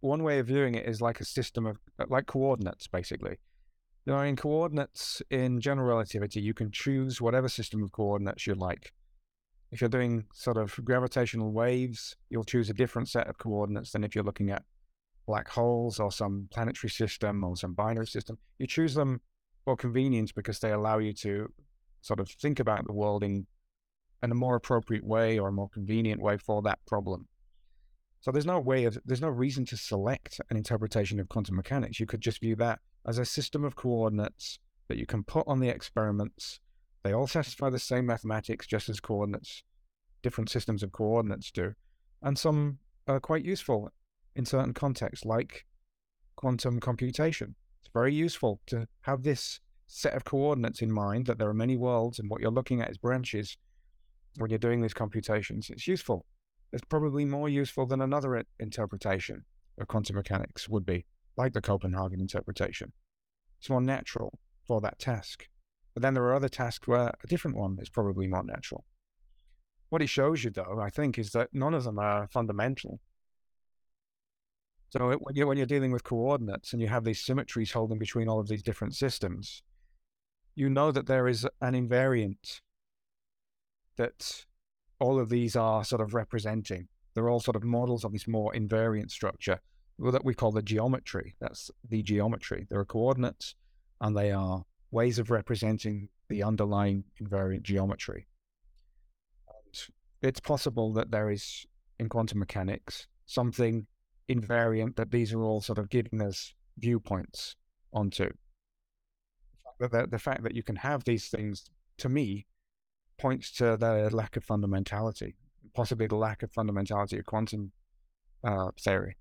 one way of viewing it is like a system of uh, like coordinates, basically. You know, in coordinates in general relativity, you can choose whatever system of coordinates you like. If you're doing sort of gravitational waves, you'll choose a different set of coordinates than if you're looking at black holes or some planetary system or some binary system. You choose them for convenience because they allow you to sort of think about the world in, in a more appropriate way or a more convenient way for that problem. So there's no way of there's no reason to select an interpretation of quantum mechanics. You could just view that as a system of coordinates that you can put on the experiments. They all satisfy the same mathematics, just as coordinates, different systems of coordinates do. And some are quite useful in certain contexts, like quantum computation. It's very useful to have this set of coordinates in mind that there are many worlds and what you're looking at is branches when you're doing these computations. It's useful. It's probably more useful than another interpretation of quantum mechanics would be like the Copenhagen interpretation. It's more natural for that task. But then there are other tasks where a different one is probably more natural. What it shows you, though, I think, is that none of them are fundamental. So when you're, when you're dealing with coordinates and you have these symmetries holding between all of these different systems, you know that there is an invariant that all of these are sort of representing. They're all sort of models of this more invariant structure that we call the geometry. That's the geometry. There are coordinates and they are ways of representing the underlying invariant geometry. And it's possible that there is, in quantum mechanics, something invariant that these are all sort of giving us viewpoints onto. The, the fact that you can have these things, to me, points to the lack of fundamentality, possibly the lack of fundamentality of quantum uh, theory.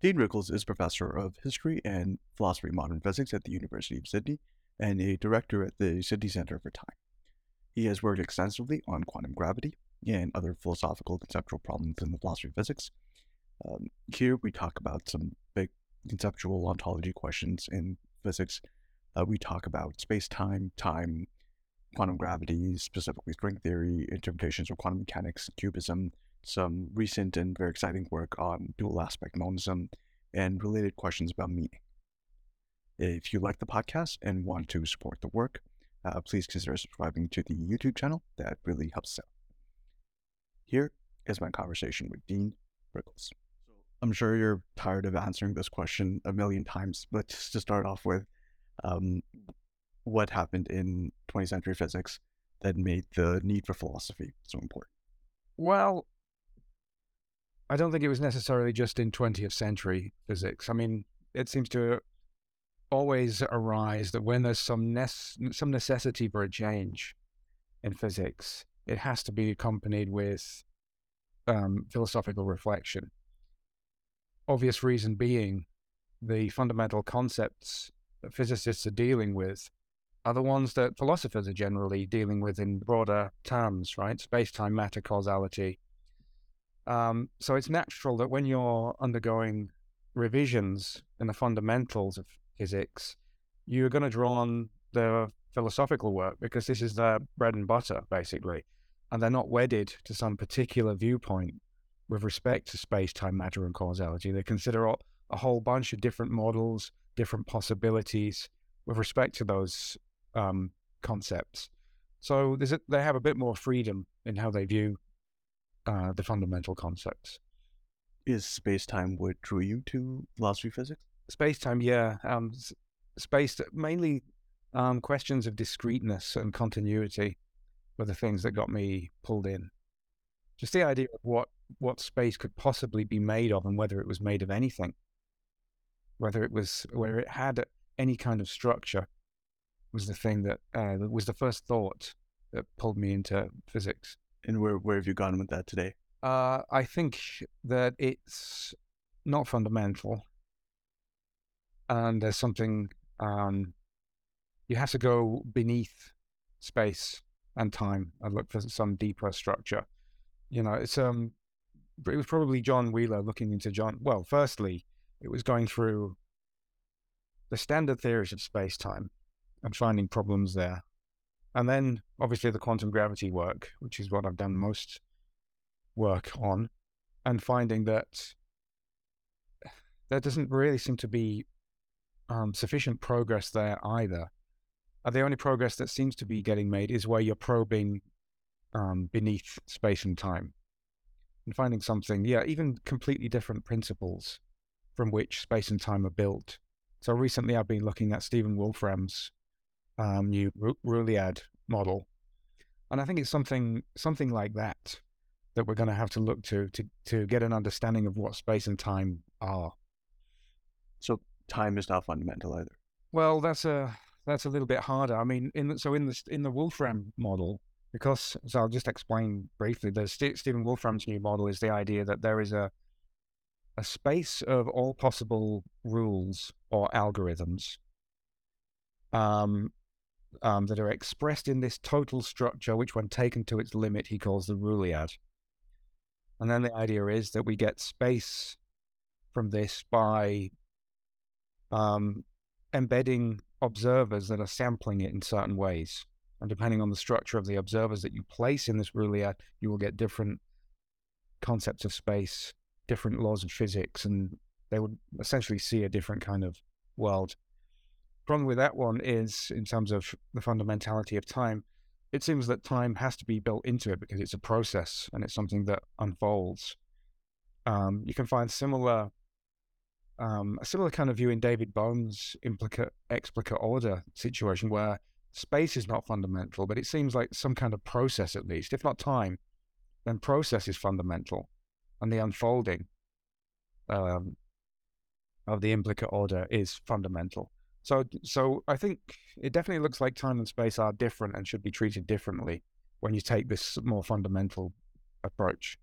Dean Rickles is professor of history and philosophy of modern physics at the University of Sydney and a director at the Sydney Center for Time. He has worked extensively on quantum gravity and other philosophical conceptual problems in the philosophy of physics. Um, here we talk about some big conceptual ontology questions in physics. Uh, we talk about space time, time, quantum gravity, specifically string theory, interpretations of quantum mechanics, QBism, some recent and very exciting work on dual aspect monism, and related questions about meaning. If you like the podcast and want to support the work, uh, please consider subscribing to the YouTube channel. That really helps out. Here is my conversation with Dean Rickles. I'm sure you're tired of answering this question a million times, but just to start off with, um, what happened in 20th century physics that made the need for philosophy so important? Well, I don't think it was necessarily just in 20th century physics. I mean, it seems to always arise that when there's some ne- some necessity for a change in physics, it has to be accompanied with um, philosophical reflection. Obvious reason being the fundamental concepts physicists are dealing with are the ones that philosophers are generally dealing with in broader terms, right? Space time, matter, causality, um, so it's natural that when you're undergoing revisions in the fundamentals of physics, you're going to draw on the philosophical work because this is their bread and butter, basically. And they're not wedded to some particular viewpoint with respect to space, time, matter, and causality. They consider a whole bunch of different models, different possibilities with respect to those um, concepts. So a, they have a bit more freedom in how they view uh, the fundamental concepts. Is space time what drew you to philosophy physics? Space time, yeah. Um, space mainly um, questions of discreteness and continuity were the things that got me pulled in. Just the idea of what what space could possibly be made of, and whether it was made of anything, whether it was whether it had any kind of structure, was the thing that uh, was the first thought that pulled me into physics. And where where have you gone with that today? Uh, I think that it's not fundamental, and there's something um, you have to go beneath space and time and look for some deeper structure. You know, it's um, it was probably John Wheeler looking into John. Well, firstly, it was going through the standard theories of space time and finding problems there. And then obviously the quantum gravity work, which is what I've done most work on and finding that there doesn't really seem to be um, sufficient progress there either. Uh, the only progress that seems to be getting made is where you're probing um, beneath space and time and finding something, yeah, even completely different principles from which space and time are built. So recently I've been looking at Stephen Wolfram's um, new Ruliad model. And I think it's something something like that that we're going to have to look to to to get an understanding of what space and time are. So time is not fundamental either. Well, that's a that's a little bit harder. I mean, in so in the in the Wolfram model, because so I'll just explain briefly. The St- Stephen Wolfram's new model is the idea that there is a a space of all possible rules or algorithms um, um, that are expressed in this total structure, which, when taken to its limit, he calls the Ruliad. And then the idea is that we get space from this by um, embedding observers that are sampling it in certain ways. And depending on the structure of the observers that you place in this Ruliad, you will get different concepts of space, different laws of physics, and they would essentially see a different kind of world. Problem with that one is, in terms of the fundamentality of time, it seems that time has to be built into it because it's a process and it's something that unfolds. Um, you can find similar um, a similar kind of view in David Bohm's implicate explicate order situation where space is not fundamental, but it seems like some kind of process at least, if not time, then process is fundamental and the unfolding um, of the implicate order is fundamental. So, so I think it definitely looks like time and space are different and should be treated differently when you take this more fundamental approach.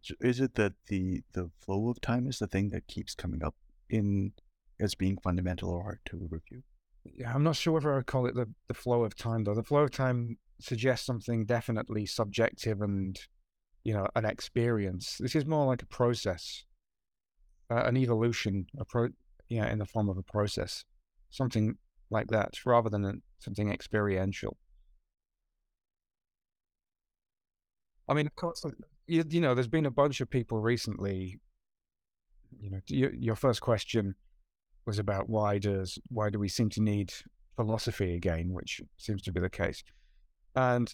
So is it that the the flow of time is the thing that keeps coming up in as being fundamental or hard to review? Yeah, I'm not sure whether I call it the, the flow of time though. The flow of time suggests something definitely subjective and you know an experience. This is more like a process, uh, an evolution, a pro, know, in the form of a process, something like that, rather than a, something experiential. I mean, of course, you, you know, there's been a bunch of people recently. You know, your first question was about why does why do we seem to need philosophy again, which seems to be the case, and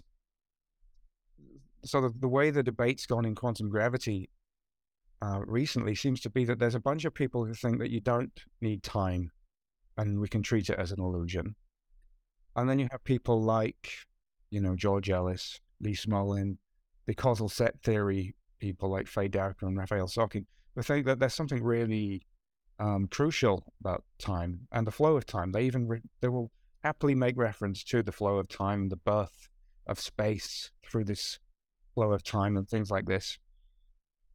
so the, the way the debate's gone in quantum gravity uh, recently seems to be that there's a bunch of people who think that you don't need time, and we can treat it as an illusion, and then you have people like, you know, George Ellis, Lee Smolin, the causal set theory people like Faye Dowker and Rafael Sorkin, who think that there's something really um, crucial about time and the flow of time. They even re- they will happily make reference to the flow of time, the birth of space through this flow of time and things like this.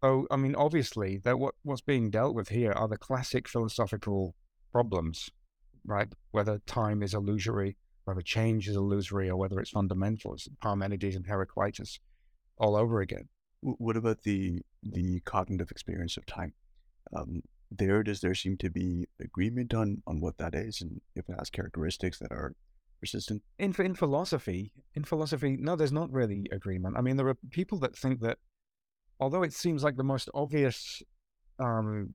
So, I mean, obviously, that what what's being dealt with here are the classic philosophical problems, right? Whether time is illusory, whether change is illusory, or whether it's fundamental. It's Parmenides and Heraclitus all over again. What about the the cognitive experience of time? Um, there, does there seem to be agreement on on what that is, and if it has characteristics that are persistent? In in philosophy, in philosophy, no, there's not really agreement. I mean, there are people that think that, although it seems like the most obvious um,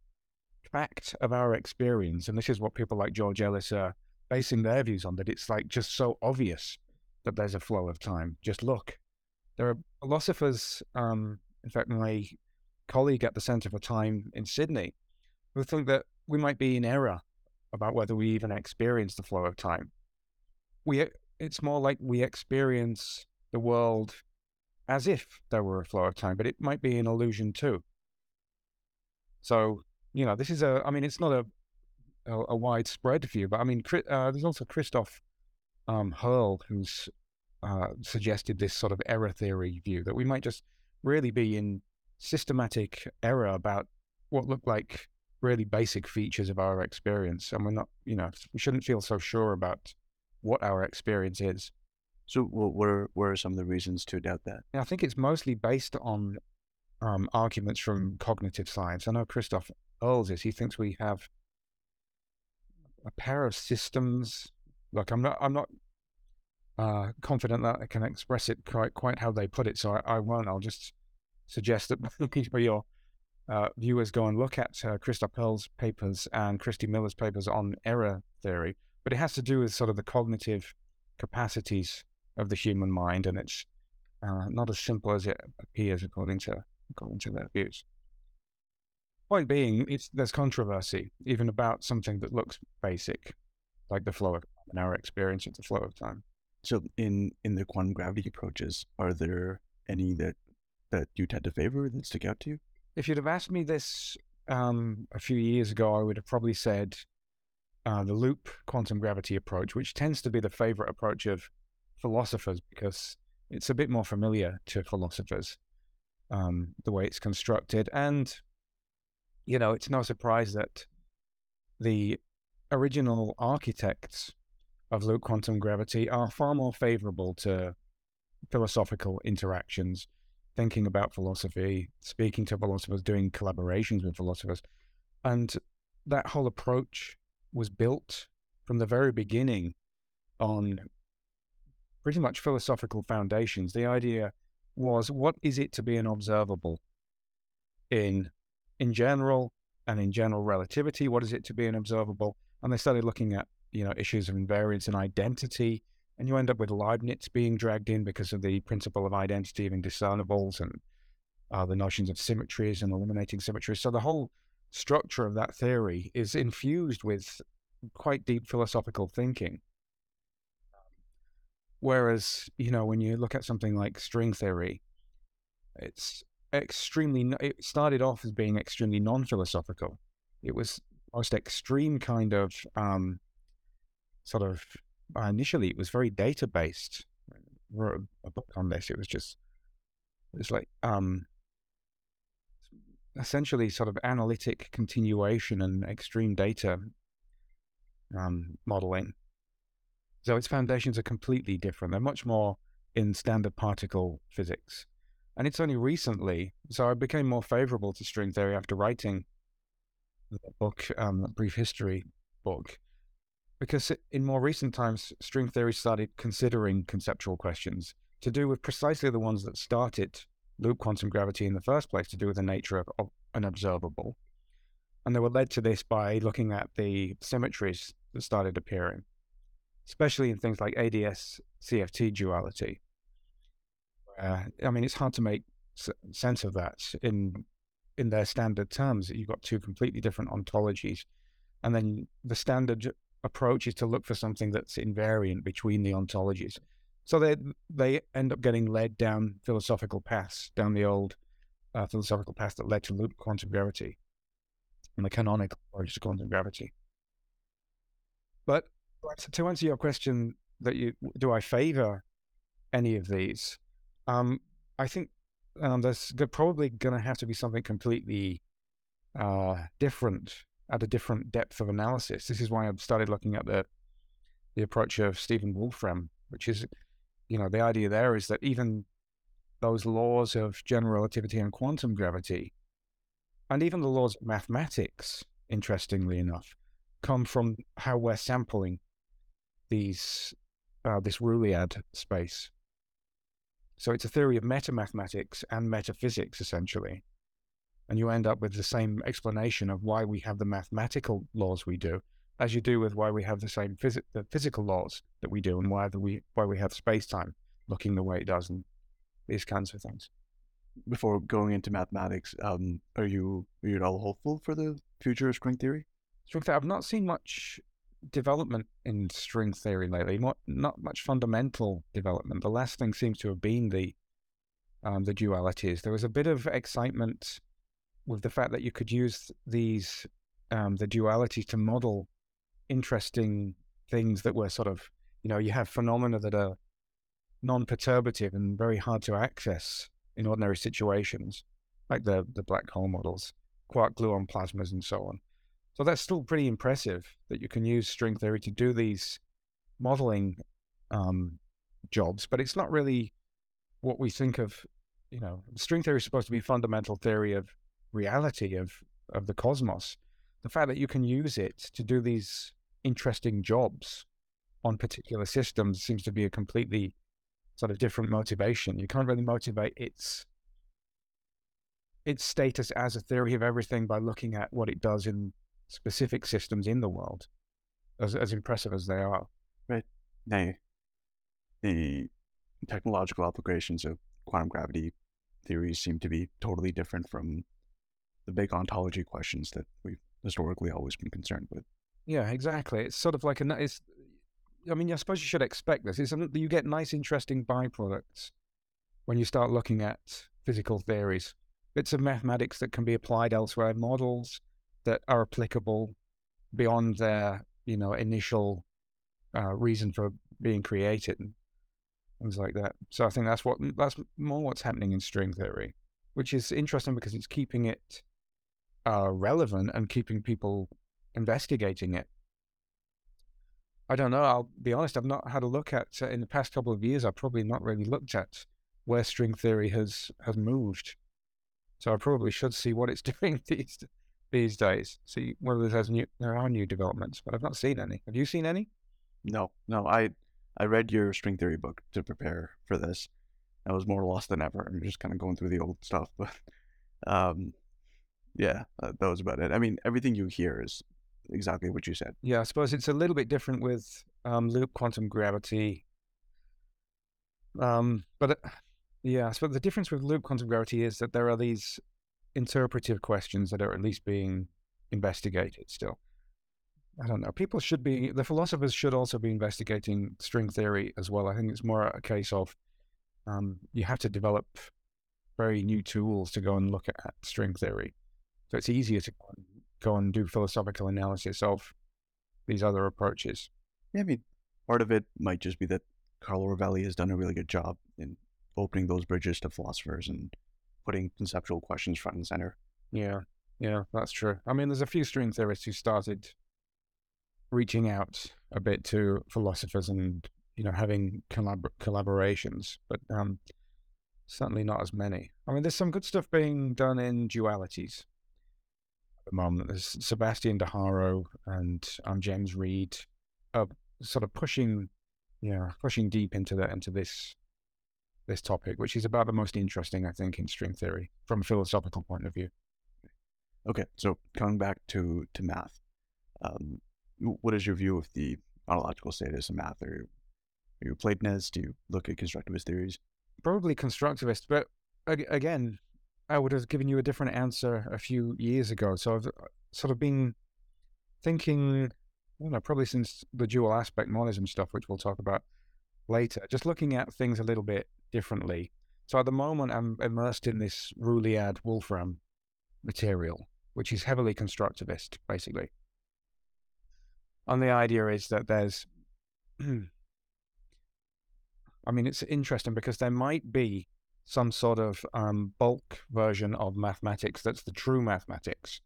fact of our experience, and this is what people like George Ellis are basing their views on, that it's like just so obvious that there's a flow of time. Just look, there are philosophers, um, in fact, my colleague at the Centre for Time in Sydney, who think that we might be in error about whether we even experience the flow of time. We, it's more like we experience the world as if there were a flow of time, but it might be an illusion too. So, you know, this is a, I mean, it's not a, a, a widespread view, but I mean, uh, there's also Christoph um, Hoerl, who's uh, suggested this sort of error theory view that we might just really be in systematic error about what look like really basic features of our experience. And we're not, you know, we shouldn't feel so sure about what our experience is. So, what are, what are some of the reasons to doubt that? I think it's mostly based on um, arguments from cognitive science. I know Christoph Hoerl's is, he thinks we have a pair of systems. Like, I'm not, I'm not uh, confident that I can express it quite quite how they put it. So I, I won't. I'll just suggest that your uh, viewers go and look at uh, Christoph Hoerl's papers and Kristie Miller's papers on error theory, but it has to do with sort of the cognitive capacities of the human mind, and it's uh, not as simple as it appears according to according to their views. Point being, it's there's controversy even about something that looks basic, like the flow of time and our experience of the flow of time. So, in in the quantum gravity approaches, are there any that that you tend to favor that stick out to you? If you'd have asked me this um, a few years ago, I would have probably said uh, the loop quantum gravity approach, which tends to be the favorite approach of philosophers because it's a bit more familiar to philosophers, um, the way it's constructed. And, you know, it's no surprise that the original architects of loop quantum gravity are far more favorable to philosophical interactions, thinking about philosophy, speaking to philosophers, doing collaborations with philosophers. And that whole approach was built from the very beginning on pretty much philosophical foundations. The idea was what is it to be an observable in in general and in general relativity? What is it to be an observable? And they started looking at you know issues of invariance and identity, and you end up with Leibniz being dragged in because of the principle of identity of indiscernibles and uh, the notions of symmetries and eliminating symmetries. So the whole structure of that theory is infused with quite deep philosophical thinking. Whereas, you know, when you look at something like string theory, it's extremely, it started off as being extremely non philosophical. It was most extreme kind of um, sort of, uh, initially, it was very data based. wrote a book on this. It was just, it's like, um, essentially sort of analytic continuation and extreme data um, modeling. So its foundations are completely different. They're much more in standard particle physics. And it's only recently, so I became more favorable to string theory after writing the book, um, Brief History book, because in more recent times, string theory started considering conceptual questions to do with precisely the ones that started loop quantum gravity in the first place, to do with the nature of, of an observable. And they were led to this by looking at the symmetries that started appearing, especially in things like ADS CFT duality. Uh, I mean, it's hard to make s- sense of that in in their standard terms. You've got two completely different ontologies, and then the standard approach is to look for something that's invariant between the ontologies. So they they end up getting led down philosophical paths, down the old uh, philosophical path that led to loop quantum gravity and the canonical approach to quantum gravity. But to answer your question, that you do I favor any of these? Um, I think um, there's probably going to have to be something completely uh, different at a different depth of analysis. This is why I've started looking at the the approach of Stephen Wolfram, which is, you know, the idea there is that even those laws of general relativity and quantum gravity, and even the laws of mathematics, interestingly enough, come from how we're sampling these uh, this Ruliad space. So it's a theory of meta mathematics and metaphysics essentially, and you end up with the same explanation of why we have the mathematical laws we do, as you do with why we have the same phys- the physical laws that we do, and why the, we why we have space time looking the way it does, and these kinds of things. Before going into mathematics, um, are you are you at all hopeful for the future of string theory? String theory. I've not seen much development in string theory lately. Not not much fundamental development. The last thing seems to have been the um, the dualities. There was a bit of excitement with the fact that you could use these um, the duality to model interesting things that were sort of you know you have phenomena that are non-perturbative and very hard to access in ordinary situations, like the the black hole models, quark gluon plasmas, and so on. So that's still pretty impressive that you can use string theory to do these modeling um, jobs, but it's not really what we think of. You know, string theory is supposed to be fundamental theory of reality of of the cosmos. The fact that you can use it to do these interesting jobs on particular systems seems to be a completely sort of different motivation. You can't really motivate its its status as a theory of everything by looking at what it does in specific systems in the world, as as impressive as they are. Right. Now, the technological applications of quantum gravity theories seem to be totally different from the big ontology questions that we've historically always been concerned with. Yeah, exactly. It's sort of like a. It's, I mean, I suppose you should expect this. Is you get nice, interesting byproducts when you start looking at physical theories, bits of mathematics that can be applied elsewhere, models that are applicable beyond their, you know, initial uh, reason for being created, things like that. So I think that's what that's more what's happening in string theory, which is interesting because it's keeping it uh, relevant and keeping people investigating it. I don't know. I'll be honest. I've not had a look at uh, in the past couple of years. I've probably not really looked at where string theory has has moved. So I probably should see what it's doing these these days. See whether there's new there are new developments, but I've not seen any. Have you seen any? No, no. I I read your string theory book to prepare for this. I was more lost than ever. I'm just kind of going through the old stuff, but um, yeah, uh, that was about it. I mean, everything you hear is exactly what you said. Yeah, I suppose it's a little bit different with um, loop quantum gravity. Um, but uh, yeah, so the difference with loop quantum gravity is that there are these interpretive questions that are at least being investigated still. I don't know. People should be, the philosophers should also be investigating string theory as well. I think it's more a case of um, you have to develop very new tools to go and look at string theory. So it's easier to go and do philosophical analysis of these other approaches. Yeah, I mean, part of it might just be that Carlo Rovelli has done a really good job in opening those bridges to philosophers and putting conceptual questions front and center. Yeah, yeah, that's true. I mean, there's a few string theorists who started reaching out a bit to philosophers and you know having collab- collaborations, but um, certainly not as many. I mean, there's some good stuff being done in dualities the moment. There's Sebastian de Haro and um, James Read are sort of pushing, yeah, pushing deep into the into this this topic, which is about the most interesting, I think, in string theory from a philosophical point of view. Okay, so coming back to to math, um, what is your view of the ontological status of math? Are you, are you Platonist? Do you look at constructivist theories? Probably constructivist, but again, I would have given you a different answer a few years ago. So I've uh, sort of been thinking, I don't know, probably since the dual aspect monism stuff, which we'll talk about later, just looking at things a little bit differently. So at the moment, I'm immersed in this Ruliad Wolfram material, which is heavily constructivist, basically. And the idea is that there's, I mean, it's interesting because there might be some sort of um, bulk version of mathematics that's the true mathematics.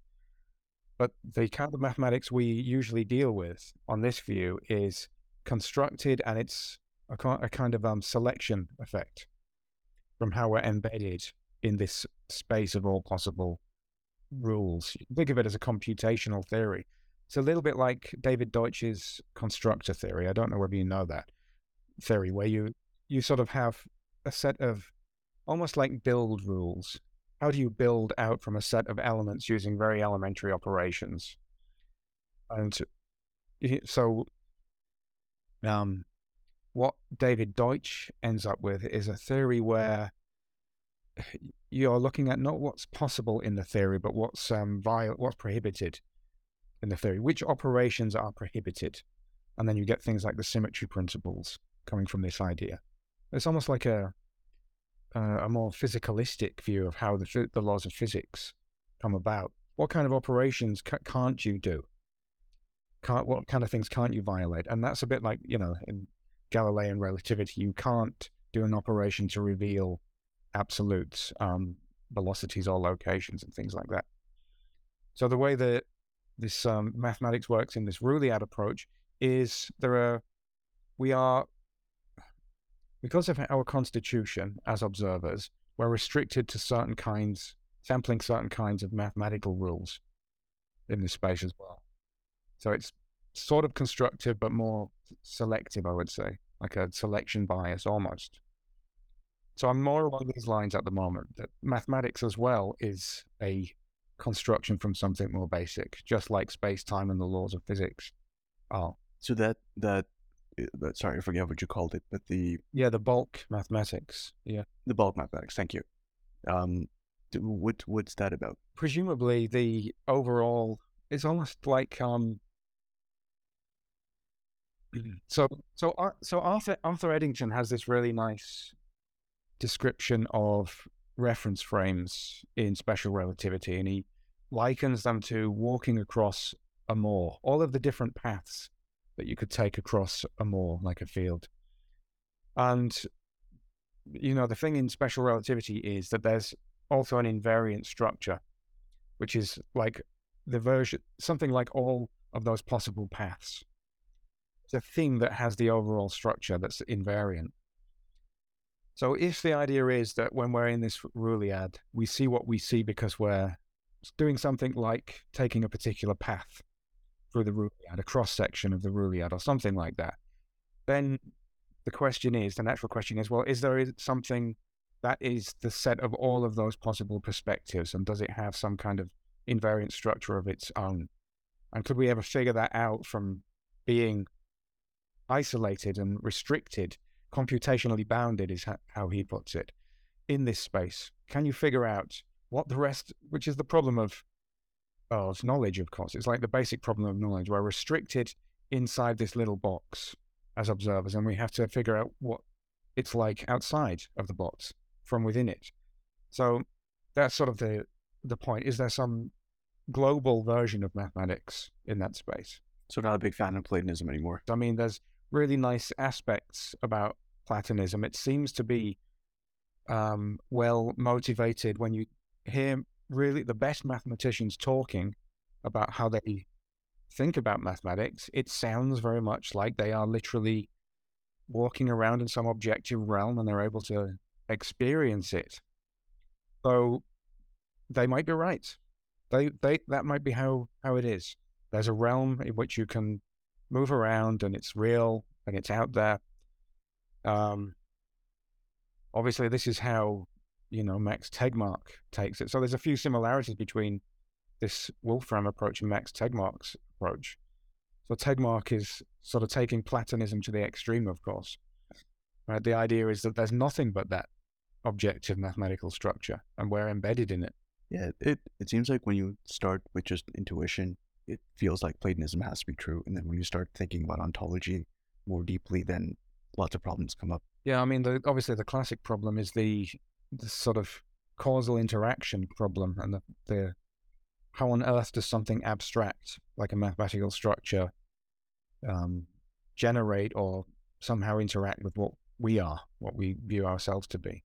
But the kind of mathematics we usually deal with on this view is constructed and it's a, a kind of um, selection effect from how we're embedded in this space of all possible rules. Think of it as a computational theory. It's a little bit like David Deutsch's constructor theory. I don't know whether you know that theory, where you you sort of have a set of almost like build rules. How do you build out from a set of elements using very elementary operations? And so, um, what David Deutsch ends up with is a theory where you're looking at not what's possible in the theory, but what's um, viol- what's prohibited in the theory, which operations are prohibited, and then you get things like the symmetry principles coming from this idea. It's almost like a uh, a more physicalistic view of how the, the laws of physics come about. What kind of operations ca- can't you do? Can't, what kind of things can't you violate? And that's a bit like, you know, in Galilean relativity, you can't do an operation to reveal absolutes, um, velocities or locations and things like that. So the way that this um, mathematics works in this Ruliad approach is there are, we are because of our constitution as observers, we're restricted to certain kinds, sampling certain kinds of mathematical rules in this space as well. So it's sort of constructive, but more selective, I would say, like a selection bias almost. So I'm more along these lines at the moment that mathematics as well is a construction from something more basic, just like space time and the laws of physics are. So that that sorry, I forget what you called it, but the yeah, the bulk mathematics, yeah, the bulk mathematics. Thank you. Um, what what's that about? Presumably, the overall it's almost like um. So so so Arthur Arthur Eddington has this really nice description of reference frames in special relativity, and he likens them to walking across a moor. All of the different paths that you could take across a moor, like a field. And, you know, the thing in special relativity is that there's also an invariant structure, which is like the version, something like all of those possible paths. It's a thing that has the overall structure that's invariant. So if the idea is that when we're in this Ruliad, we see what we see because we're doing something like taking a particular path through the Ruliad, a cross section of the Ruliad, or something like that, then the question is the natural question is well, is there something that is the set of all of those possible perspectives, and does it have some kind of invariant structure of its own? And could we ever figure that out from being isolated and restricted, computationally bounded, is how he puts it, in this space? Can you figure out what the rest, which is the problem of of knowledge, of course. It's like the basic problem of knowledge. We're restricted inside this little box as observers, and we have to figure out what it's like outside of the box from within it. So that's sort of the the point. Is there some global version of mathematics in that space? So not a big fan of Platonism anymore. I mean, there's really nice aspects about Platonism. It seems to be um, well motivated when you hear really the best mathematicians talking about how they think about mathematics, it sounds very much like they are literally walking around in some objective realm and they're able to experience it. So they might be right. They they that might be how how it is. There's a realm in which you can move around and it's real and it's out there. Um, obviously, this is how you know, Max Tegmark takes it. So there's a few similarities between this Wolfram approach and Max Tegmark's approach. So Tegmark is sort of taking Platonism to the extreme, of course. Right? The idea is that there's nothing but that objective mathematical structure, and we're embedded in it. Yeah, it it seems like when you start with just intuition, it feels like Platonism has to be true, and then when you start thinking about ontology more deeply, then lots of problems come up. Yeah, I mean, the, obviously the classic problem is the the sort of causal interaction problem and the, the how on earth does something abstract like a mathematical structure um, generate or somehow interact with what we are, what we view ourselves to be.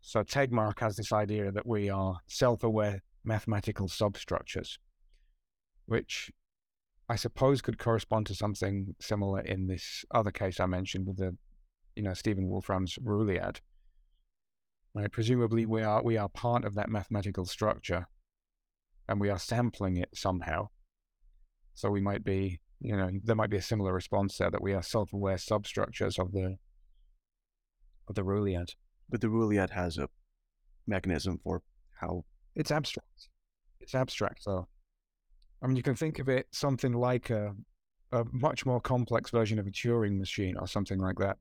So Tegmark has this idea that we are self-aware mathematical substructures, which I suppose could correspond to something similar in this other case I mentioned with the, you know, Stephen Wolfram's Ruliad, Right? Presumably, we are we are part of that mathematical structure, and we are sampling it somehow. So we might be, you know, there might be a similar response there that we are self-aware substructures of the of the Ruliad. But the Ruliad has a mechanism for how it's abstract. It's abstract, though. I mean, you can think of it something like a a much more complex version of a Turing machine or something like that.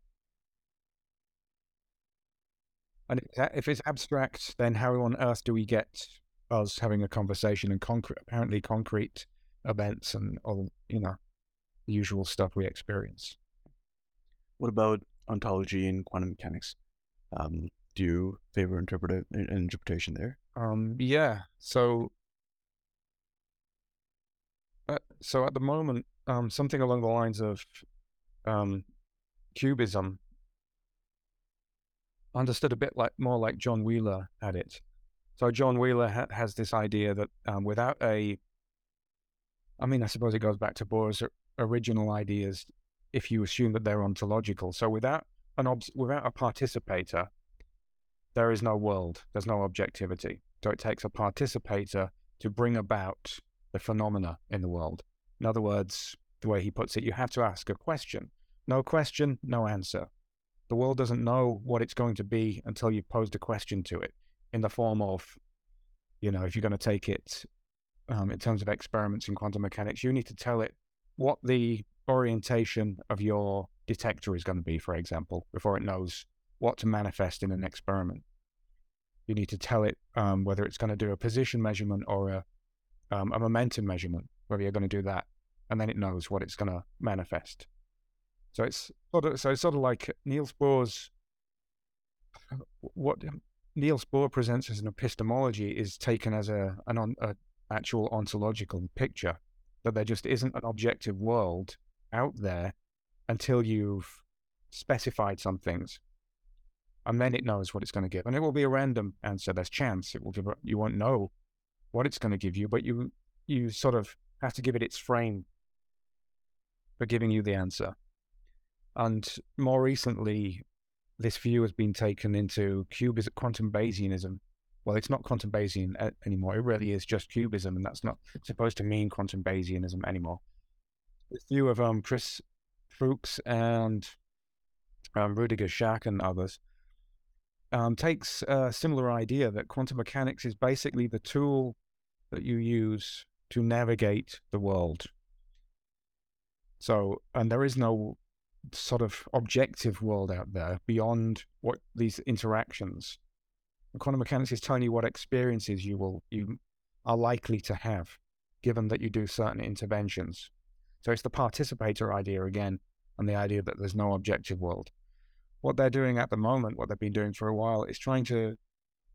And if it's abstract, then how on earth do we get us having a conversation and concrete, apparently concrete events and all, you know, the usual stuff we experience? What about ontology and quantum mechanics? Um, do you favor interpret an interpretation there? Um, yeah. So, uh, so at the moment, um, something along the lines of um, QBism understood a bit like more like John Wheeler had it. So John Wheeler ha- has this idea that um, without a, I mean, I suppose it goes back to Bohr's original ideas. If you assume that they're ontological, so without an without a participator, there is no world. There's no objectivity. So it takes a participator to bring about the phenomena in the world. In other words, the way he puts it, you have to ask a question. No question, no answer. The world doesn't know what it's going to be until you've posed a question to it in the form of, you know, if you're going to take it um, in terms of experiments in quantum mechanics, you need to tell it what the orientation of your detector is going to be, for example, before it knows what to manifest in an experiment. You need to tell it um, whether it's going to do a position measurement or a, um, a momentum measurement, whether you're going to do that, and then it knows what it's going to manifest. So it's sort of so it's sort of like Niels Bohr's what Niels Bohr presents as an epistemology is taken as a an on, a actual ontological picture that there just isn't an objective world out there until you've specified some things. And then it knows what it's going to give. And it will be a random answer. There's chance it will give you won't know what it's going to give you but you you sort of have to give it its frame for giving you the answer and more recently this view has been taken into QBism quantum bayesianism well, it's not quantum Bayesian anymore. It really is just QBism, and that's not supposed to mean quantum Bayesianism anymore. This view of um, Chris Fuchs and um, Rudiger Schack and others um, takes a similar idea that quantum mechanics is basically the tool that you use to navigate the world. So, and there is no sort of objective world out there beyond what these interactions quantum mechanics is telling you what experiences you will you are likely to have, given that you do certain interventions. So it's the participator idea again, and the idea that there's no objective world. What they're doing at the moment, what they've been doing for a while, is trying to.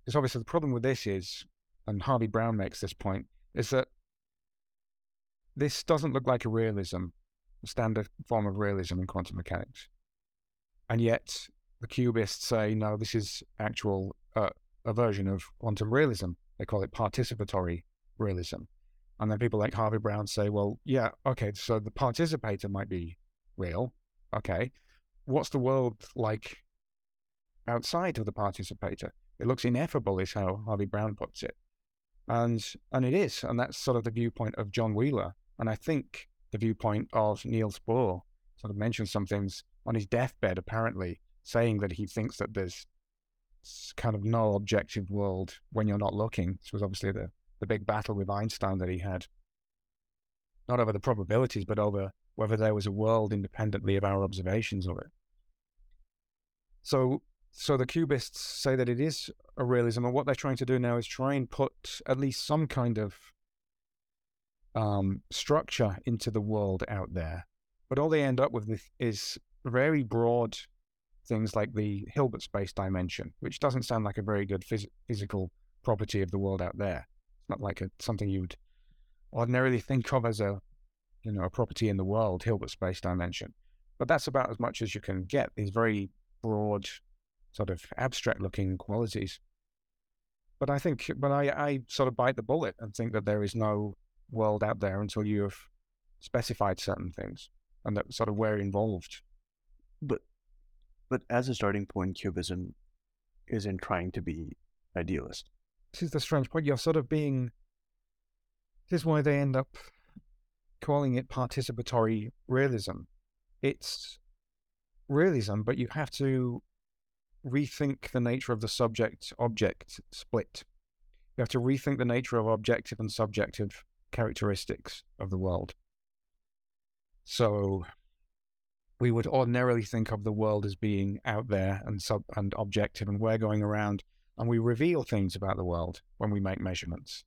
Because obviously the problem with this is, and Harvey Brown makes this point, is that this doesn't look like a realism, standard form of realism in quantum mechanics. And yet the QBists say, no, this is actual uh, a version of quantum realism. They call it participatory realism. And then people like Harvey Brown say, well, yeah, okay, so the participator might be real. Okay. What's the world like outside of the participator? It looks ineffable, is how Harvey Brown puts it. And and it is. And that's sort of the viewpoint of John Wheeler. And I think the viewpoint of Niels Bohr sort of mentions some things on his deathbed, apparently, saying that he thinks that there's kind of no objective world when you're not looking. This was obviously the, the big battle with Einstein that he had. Not over the probabilities, but over whether there was a world independently of our observations of it. So, so the QBists say that it is a realism, and what they're trying to do now is try and put at least some kind of um, structure into the world out there. But all they end up with is very broad things like the Hilbert space dimension, which doesn't sound like a very good phys- physical property of the world out there. It's not like a, something you'd ordinarily think of as a, you know, a property in the world, Hilbert space dimension. But that's about as much as you can get. These very broad, sort of abstract-looking qualities. But I think, but I, I sort of bite the bullet and think that there is no world out there until you have specified certain things and that sort of we're involved. But but as a starting point, QBism isn't trying to be idealist. This is the strange point. You're sort of being. This is why they end up calling it participatory realism. It's realism, but you have to rethink the nature of the subject object split. You have to rethink the nature of objective and subjective characteristics of the world. So we would ordinarily think of the world as being out there and sub and objective, and we're going around and we reveal things about the world when we make measurements.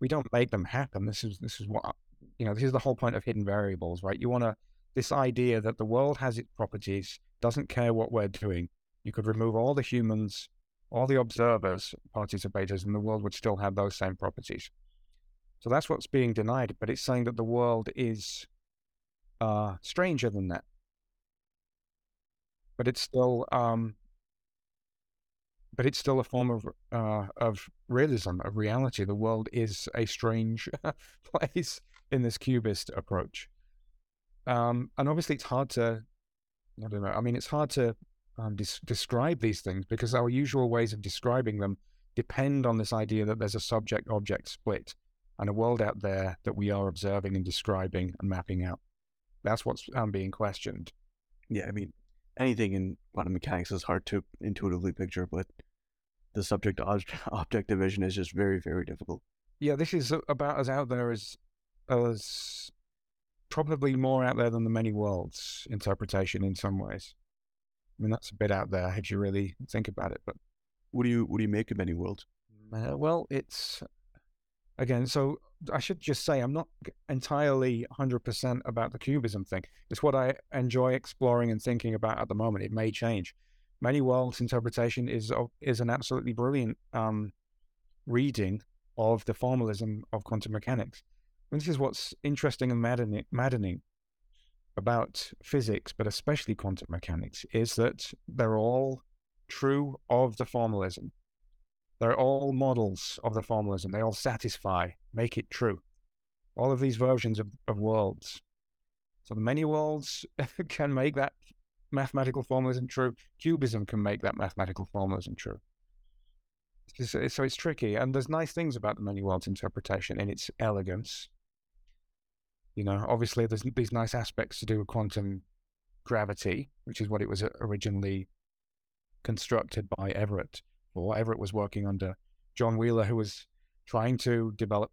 We don't make them happen. This is this is what you know. This is the whole point of hidden variables, right? You want to this idea that the world has its properties, doesn't care what we're doing. You could remove all the humans, all the observers, participators, and the world would still have those same properties. So that's what's being denied. But it's saying that the world is uh, stranger than that. But it's still, um, but it's still a form of uh, of realism, of reality. The world is a strange place in this QBist approach, um, and obviously it's hard to, I don't know. I mean, it's hard to um, des- describe these things because our usual ways of describing them depend on this idea that there's a subject-object split and a world out there that we are observing and describing and mapping out. That's what's um, being questioned. Yeah, I mean, anything in quantum mechanics is hard to intuitively picture, but the subject object, division is just very, very difficult. Yeah, this is about as out there as as probably more out there than the many worlds interpretation in some ways. I mean, that's a bit out there if you really think about it. But what do you what do you make of many worlds? Uh, well, it's again. So I should just say I'm not entirely 100% about the QBism thing. It's what I enjoy exploring and thinking about at the moment. It may change. Many worlds interpretation is is an absolutely brilliant um, reading of the formalism of quantum mechanics. And this is what's interesting and maddening, maddening about physics, but especially quantum mechanics, is that they're all true of the formalism. They're all models of the formalism. They all satisfy, make it true. All of these versions of, of worlds. So the many worlds can make that mathematical formalism true. QBism can make that mathematical formalism true. So it's tricky. And there's nice things about the many worlds interpretation in its elegance. You know, obviously there's these nice aspects to do with quantum gravity, which is what it was uh, originally constructed by Everett. Or Everett was working under John Wheeler, who was trying to develop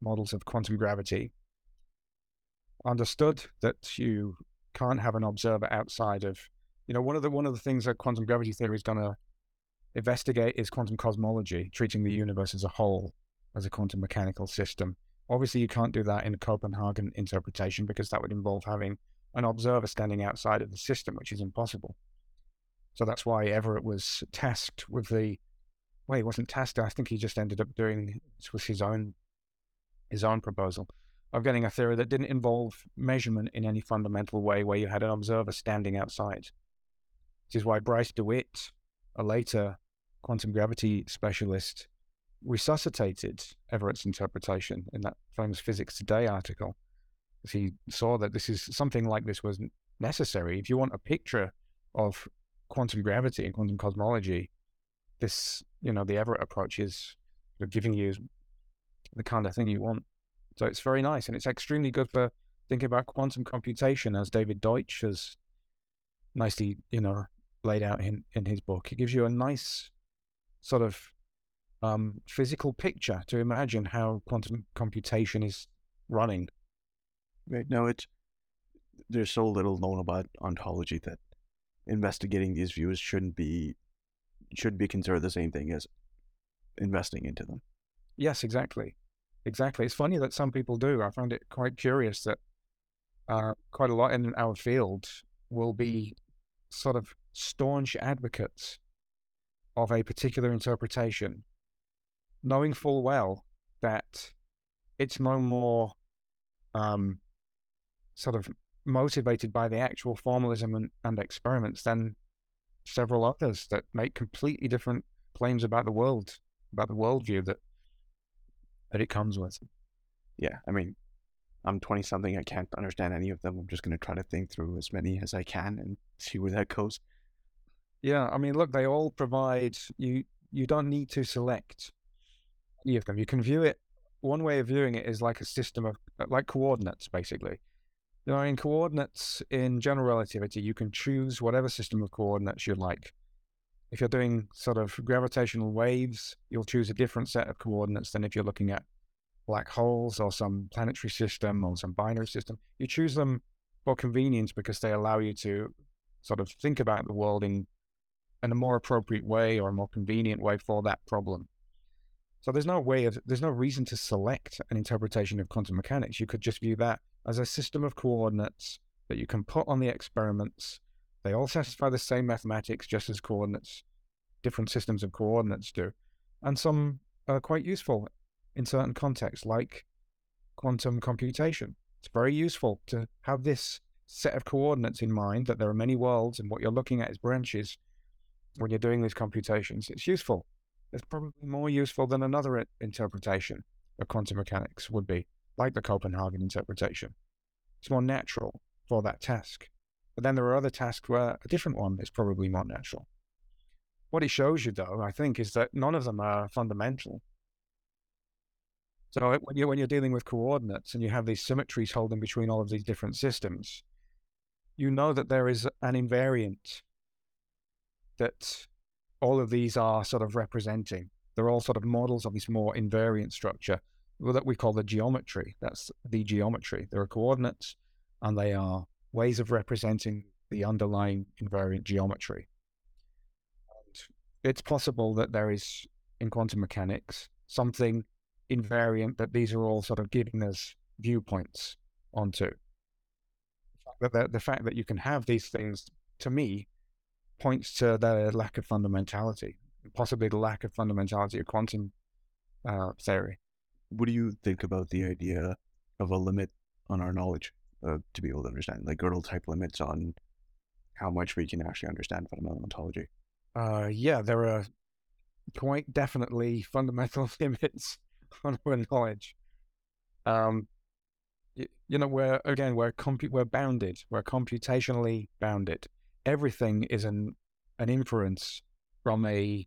models of quantum gravity. Understood that you can't have an observer outside of, you know, one of the one of the things that quantum gravity theory is going to investigate is quantum cosmology, treating the universe as a whole, as a quantum mechanical system. Obviously, you can't do that in a Copenhagen interpretation because that would involve having an observer standing outside of the system, which is impossible. So that's why Everett was tasked with the. Well, he wasn't tasked. I think he just ended up doing this was his own his own proposal of getting a theory that didn't involve measurement in any fundamental way, where you had an observer standing outside. This is why Bryce DeWitt, a later quantum gravity specialist, resuscitated Everett's interpretation in that famous Physics Today article. He saw that this is something like this was necessary. If you want a picture of quantum gravity and quantum cosmology, this, you know, the Everett approach is giving you the kind of thing you want. So it's very nice and it's extremely good for thinking about quantum computation, as David Deutsch has nicely, you know, laid out in, in his book. It gives you a nice sort of um, physical picture to imagine how quantum computation is running. Right. now, it's there's so little known about ontology that investigating these views shouldn't be should be considered the same thing as investing into them. Yes, exactly, exactly. It's funny that some people do. I find it quite curious that uh, quite a lot in our field will be sort of staunch advocates of a particular interpretation, knowing full well that it's no more um, sort of motivated by the actual formalism and, and experiments than several others that make completely different claims about the world, about the worldview that that it comes with. Yeah, I mean, I'm 20 something. I can't understand any of them. I'm just going to try to think through as many as I can and see where that goes. Yeah, I mean, look, they all provide you. You don't need to select any of them. You can view it. One way of viewing it is like a system of like coordinates, basically. Know, in coordinates in general relativity, you can choose whatever system of coordinates you like. If you're doing sort of gravitational waves, you'll choose a different set of coordinates than if you're looking at black holes or some planetary system or some binary system. You choose them for convenience because they allow you to sort of think about the world in, in a more appropriate way or a more convenient way for that problem. So there's no way of, there's no reason to select an interpretation of quantum mechanics. You could just view that as a system of coordinates that you can put on the experiments. They all satisfy the same mathematics, just as coordinates, different systems of coordinates do. And some are quite useful in certain contexts, like quantum computation. It's very useful to have this set of coordinates in mind that there are many worlds and what you're looking at is branches when you're doing these computations. It's useful. It's probably more useful than another interpretation of quantum mechanics would be like the Copenhagen interpretation. It's more natural for that task. But then there are other tasks where a different one is probably more natural. What it shows you, though, I think, is that none of them are fundamental. So when you're, when you're dealing with coordinates and you have these symmetries holding between all of these different systems, you know that there is an invariant that all of these are sort of representing. They're all sort of models of this more invariant structure that we call the geometry. That's the geometry. There are coordinates and they are ways of representing the underlying invariant geometry. And it's possible that there is, in quantum mechanics, something invariant that these are all sort of giving us viewpoints onto. The, the, the fact that you can have these things, to me, points to the lack of fundamentality, possibly the lack of fundamentality of quantum uh, theory. What do you think about the idea of a limit on our knowledge uh, to be able to understand, like Gödel type limits on how much we can actually understand fundamental ontology? Uh, yeah, there are quite definitely fundamental limits on our knowledge. Um, you, you know, we're again we're compu- we're bounded, we're computationally bounded. Everything is an an inference from a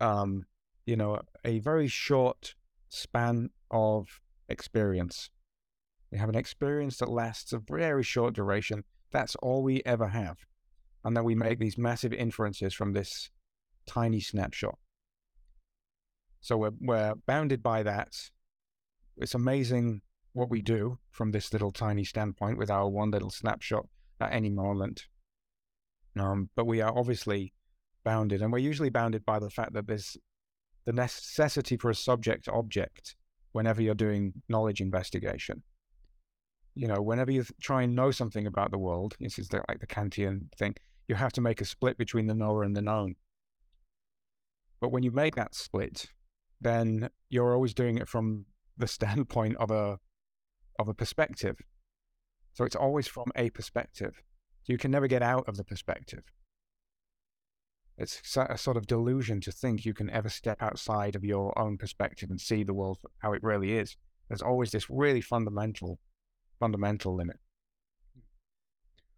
um, you know, a very short span of experience. We have an experience that lasts a very short duration. That's all we ever have. And then we make these massive inferences from this tiny snapshot. So we're, we're bounded by that. It's amazing what we do from this little tiny standpoint with our one little snapshot at any moment. Um, but we are obviously bounded, and we're usually bounded by the fact that there's the necessity for a subject object whenever you're doing knowledge investigation. You know, whenever you try and know something about the world, this is the, like the Kantian thing, you have to make a split between the knower and the known. But when you make that split, then you're always doing it from the standpoint of a of a perspective. So it's always from a perspective. So you can never get out of the perspective. It's a sort of delusion to think you can ever step outside of your own perspective and see the world how it really is. There's always this really fundamental, fundamental limit.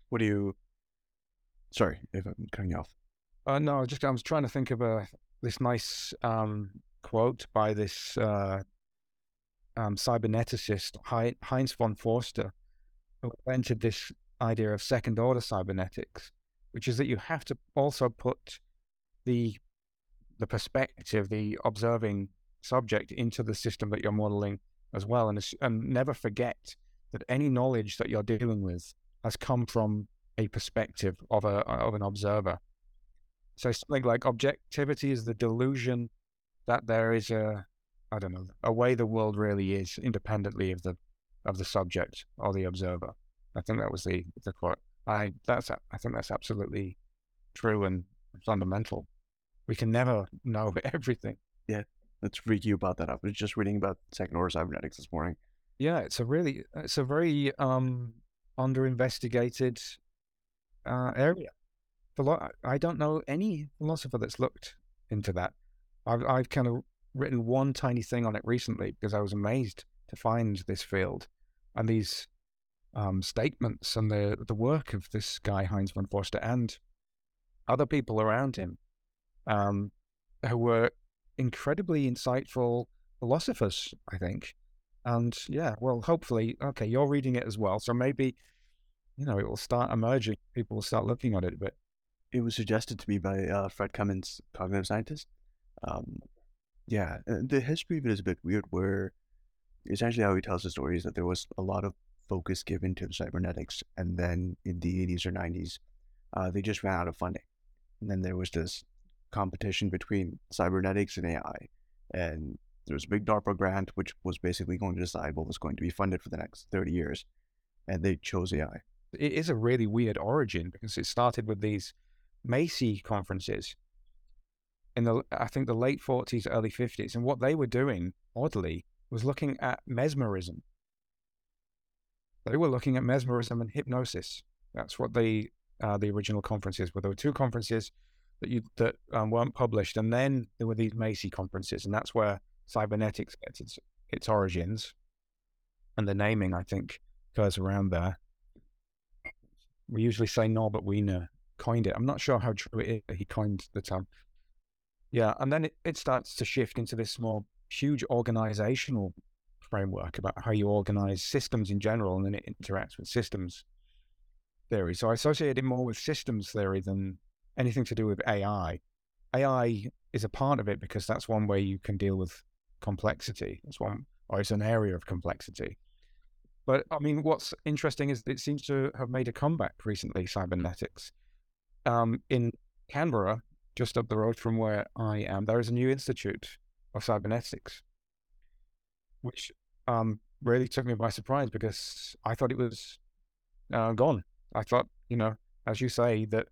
What do you? Sorry if I'm cutting you off. Uh, no, just I was trying to think of a this nice um, quote by this uh, um, cyberneticist Heinz von Foerster, who invented this idea of second order cybernetics, which is that you have to also put the the perspective, the observing subject into the system that you're modeling as well, and and never forget that any knowledge that you're dealing with has come from a perspective of a of an observer. So something like objectivity is the delusion that there is a I don't know a way the world really is independently of the of the subject or the observer. I think that was the the quote. I that's I think that's absolutely true and fundamental. We can never know everything. Yeah, let's that's freaky about that. I was just reading about second order cybernetics this morning. Yeah, it's a really, it's a very um, under investigated uh, area. I don't know any philosopher that's looked into that. I've, I've kind of written one tiny thing on it recently because I was amazed to find this field and these um, statements and the the work of this guy Heinz von Foerster and other people around him um, who were incredibly insightful philosophers, I think. And yeah, well, hopefully, okay, you're reading it as well. So maybe, you know, it will start emerging. People will start looking at it. But it was suggested to me by uh, Fred Cummins, cognitive scientist. Um, yeah, the history of it is a bit weird, where essentially how he tells the story is that there was a lot of focus given to cybernetics, and then in the 80s or 90s, uh, they just ran out of funding. And then there was this competition between cybernetics and AI. And there was a big DARPA grant, which was basically going to decide what was going to be funded for the next 30 years. And they chose AI. It is a really weird origin because it started with these Macy conferences in the, I think, the late 40s, early 50s. And what they were doing, oddly, was looking at mesmerism. They were looking at mesmerism and hypnosis. That's what the uh, the original conferences were. There were two conferences that you that um, weren't published, and then there were these Macy conferences, and that's where cybernetics gets its its origins, and the naming I think goes around there. We usually say Norbert Wiener coined it. I'm not sure how true it is. He coined the term. Yeah, and then it, it starts to shift into this more huge organizational framework about how you organize systems in general, and then it interacts with systems theory. So I associate it more with systems theory than anything to do with AI. AI is a part of it because that's one way you can deal with complexity. It's one, or it's an area of complexity. But I mean, what's interesting is it seems to have made a comeback recently, cybernetics. Um, in Canberra, just up the road from where I am, there is a new institute of cybernetics, which um, really took me by surprise because I thought it was uh, gone. I thought, you know, as you say, that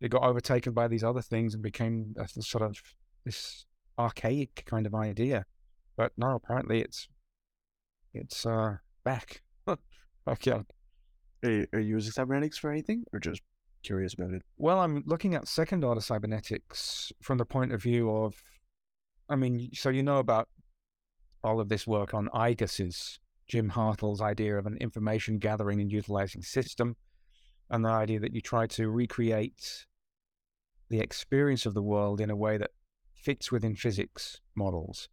it got overtaken by these other things and became a sort of this archaic kind of idea. But no, apparently it's it's uh, back. back yeah. Are, are you using cybernetics for anything, or just curious about it? Well, I'm looking at second order cybernetics from the point of view of, I mean, so you know about all of this work on IGUS's, Jim Hartle's idea of an information gathering and utilizing system, and the idea that you try to recreate the experience of the world in a way that fits within physics models.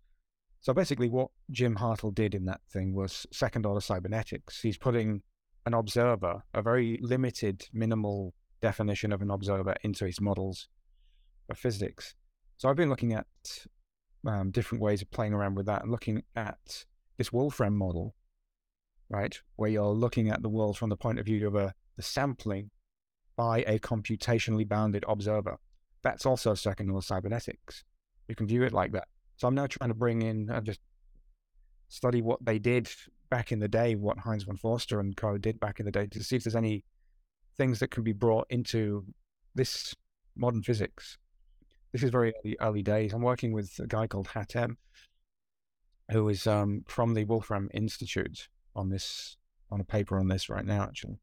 So basically, what Jim Hartle did in that thing was second order cybernetics. He's putting an observer, a very limited, minimal definition of an observer, into his models of physics. So I've been looking at um, different ways of playing around with that and looking at this Wolfram model, right, where you're looking at the world from the point of view of a the sampling by a computationally bounded observer. That's also second order cybernetics. You can view it like that. So I'm now trying to bring in and just study what they did back in the day, what Heinz von Foerster and co did back in the day, to see if there's any things that can be brought into this modern physics this is very early, early days. I'm working with a guy called Hatem, who is um, from the Wolfram Institute on this on a paper on this right now. Actually,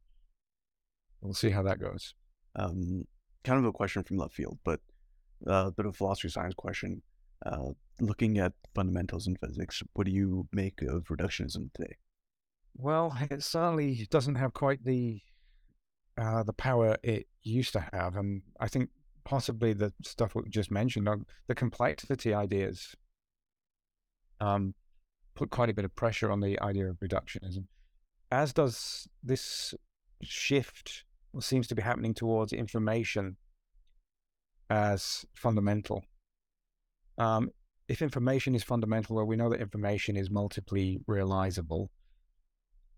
we'll see how that goes. Um, kind of a question from left field, but uh, a bit of philosophy science question. Uh, looking at fundamentals in physics, what do you make of reductionism today? Well, it certainly doesn't have quite the uh, the power it used to have, and I think possibly the stuff we just mentioned, uh, the complexity ideas um, put quite a bit of pressure on the idea of reductionism, as does this shift, what seems to be happening towards information as fundamental. Um, if information is fundamental, well, we know that information is multiply realizable.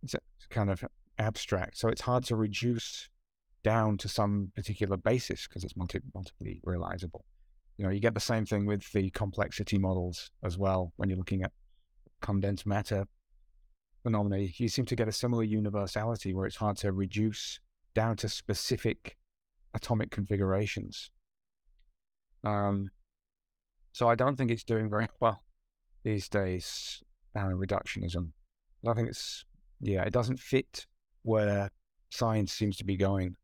It's kind of abstract, so it's hard to reduce down to some particular basis because it's multi- multiply realizable. You know, you get the same thing with the complexity models as well when you're looking at condensed matter phenomena. You seem to get a similar universality where it's hard to reduce down to specific atomic configurations. Um, so I don't think it's doing very well these days, uh, reductionism. I think it's, yeah, it doesn't fit where science seems to be going.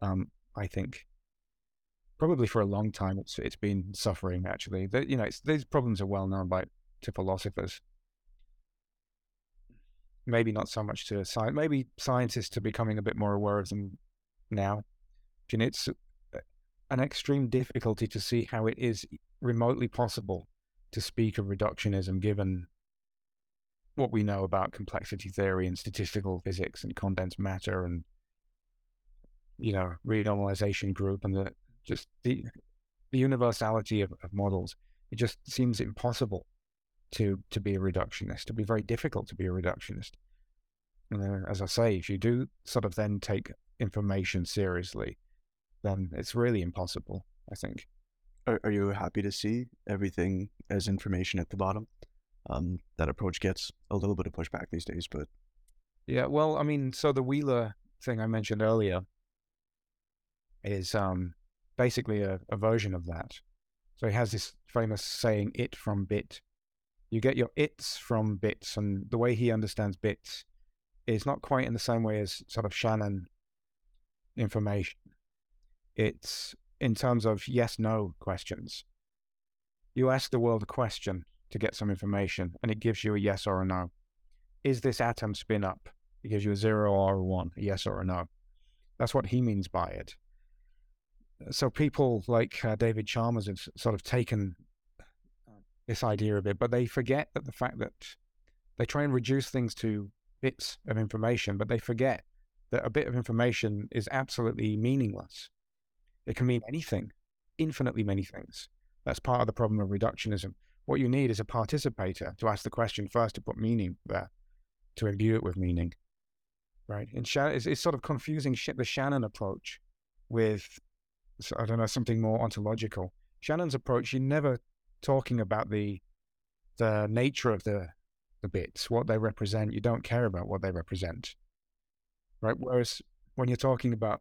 Um, I think probably for a long time it's it's been suffering. Actually, the, you know, these problems are well known by to philosophers. Maybe not so much to science. Maybe scientists are becoming a bit more aware of them now. And it's uh, an extreme difficulty to see how it is remotely possible to speak of reductionism given what we know about complexity theory and statistical physics and condensed matter and you know, renormalization group and the just the the universality of, of models. It just seems impossible to to be a reductionist. It'd be very difficult to be a reductionist. And then, as I say, if you do sort of then take information seriously, then it's really impossible. I think. Are, are you happy to see everything as information at the bottom? Um, that approach gets a little bit of pushback these days, but yeah, well, I mean, so the Wheeler thing I mentioned earlier, is um, basically a, a version of that. So he has this famous saying, it from bit. You get your its from bits, and the way he understands bits is not quite in the same way as sort of Shannon information. It's in terms of yes no questions. You ask the world a question to get some information, and it gives you a yes or a no. Is this atom spin up? It gives you a zero or a one, a yes or a no. That's what he means by it so people like uh, David Chalmers have sort of taken this idea of it, but they forget that the fact that they try and reduce things to bits of information, but they forget that a bit of information is absolutely meaningless. It can mean anything, infinitely many things. That's part of the problem of reductionism. What you need is a participator to ask the question first, to put meaning there, to imbue it with meaning. Right? And it's, it's sort of confusing the Shannon approach with, I don't know, something more ontological. Shannon's approach, you're never talking about the the nature of the the bits, what they represent. You don't care about what they represent, right? Whereas when you're talking about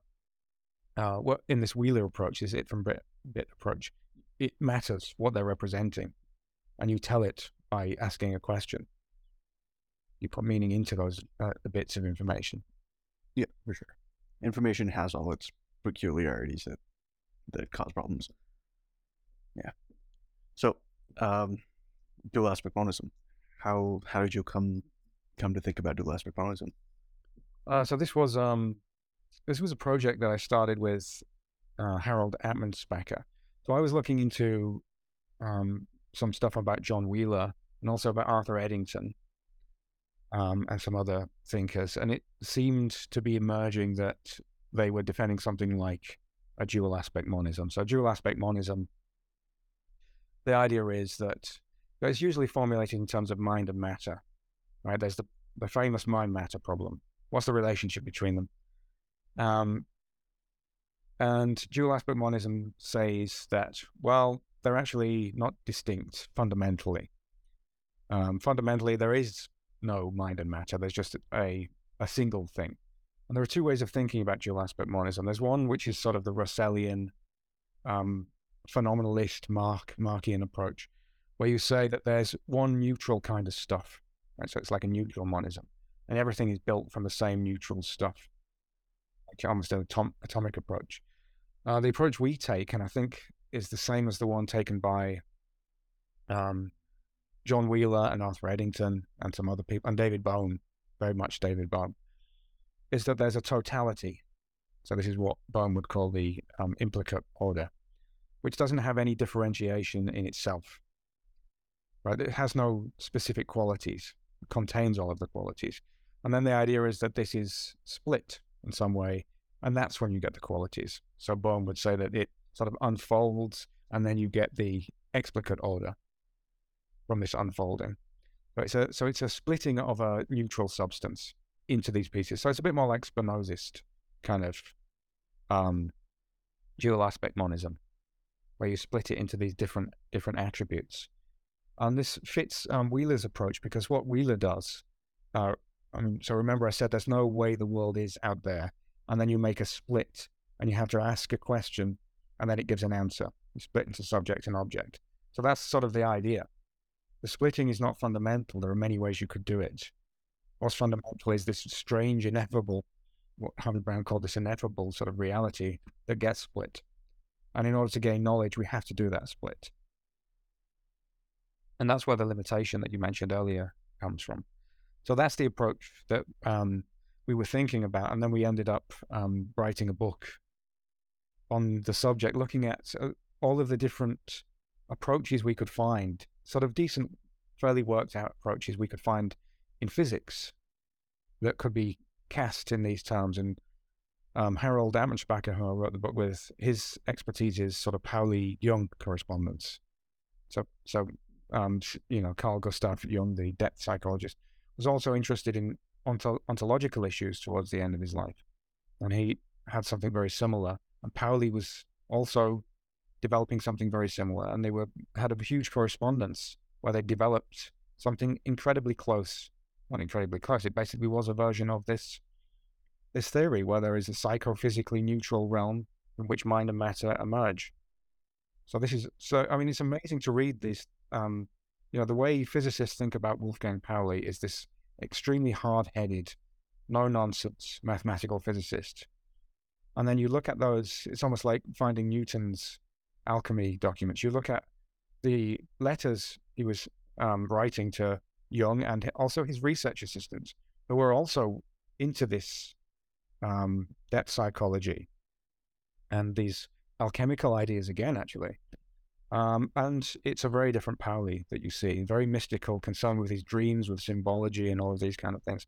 uh, what in this Wheeler approach is it from bit bit approach, it matters what they're representing, and you tell it by asking a question. You put meaning into those uh, the bits of information. Yeah, for sure. Information has all its peculiarities that that cause problems. Yeah. So, um, dual aspect monism. How how did you come come to think about dual aspect monism? Uh, so this was um this was a project that I started with uh, Harald Atmanspacher. So I was looking into um, some stuff about John Wheeler and also about Arthur Eddington um, and some other thinkers, and it seemed to be emerging that they were defending something like a dual aspect monism. So dual aspect monism, the idea is that it's usually formulated in terms of mind and matter, right? There's the, the famous mind matter problem. What's the relationship between them? Um, and dual aspect monism says that, well, they're actually not distinct fundamentally. Um, fundamentally, there is no mind and matter. There's just a, a single thing. And there are two ways of thinking about dual aspect monism. There's one which is sort of the Russellian um, phenomenalist Mach Machian approach, where you say that there's one neutral kind of stuff. Right? So it's like a neutral monism. And everything is built from the same neutral stuff. Like almost an atom- atomic approach. Uh, the approach we take, and I think is the same as the one taken by um, John Wheeler and Arthur Eddington and some other people, and David Bohm, very much David Bohm, is that there's a totality. So this is what Bohm would call the um, implicate order, which doesn't have any differentiation in itself. Right? It has no specific qualities. It contains all of the qualities. And then the idea is that this is split in some way, and that's when you get the qualities. So Bohm would say that it sort of unfolds, and then you get the explicate order from this unfolding. Right, so, so it's a splitting of a neutral substance into these pieces. So it's a bit more like Spinozist kind of um, dual aspect monism, where you split it into these different different attributes. And this fits um, Wheeler's approach because what Wheeler does, uh, I mean, so remember I said there's no way the world is out there, and then you make a split, and you have to ask a question, and then it gives an answer. You split into subject and object. So that's sort of the idea. The splitting is not fundamental. There are many ways you could do it. What's fundamental is this strange, ineffable, what Harvey Brown called this ineffable sort of reality that gets split. And in order to gain knowledge, we have to do that split. And that's where the limitation that you mentioned earlier comes from. So that's the approach that um, we were thinking about. And then we ended up um, writing a book on the subject, looking at uh, all of the different approaches we could find sort of decent, fairly worked out approaches we could find in physics that could be cast in these terms. And um, Harald Atmanspacher, who I wrote the book with, his expertise is sort of Pauli Jung correspondence. So, so um, you know, Carl Gustav Jung, the depth psychologist, was also interested in ontol- ontological issues towards the end of his life, and he had something very similar. And Pauli was also developing something very similar, and they were had a huge correspondence where they developed something incredibly close. Not incredibly close. It basically was a version of this this theory where there is a psychophysically neutral realm in which mind and matter emerge. So this is so. I mean, it's amazing to read this. Um, you know, the way physicists think about Wolfgang Pauli is this extremely hard-headed, no-nonsense mathematical physicist. And then you look at those; it's almost like finding Newton's alchemy documents, you look at the letters he was um, writing to Jung and also his research assistants, who were also into this um, psychology and these alchemical ideas again, actually. Um, and it's a very different Pauli that you see, very mystical, concerned with his dreams, with symbology, and all of these kind of things.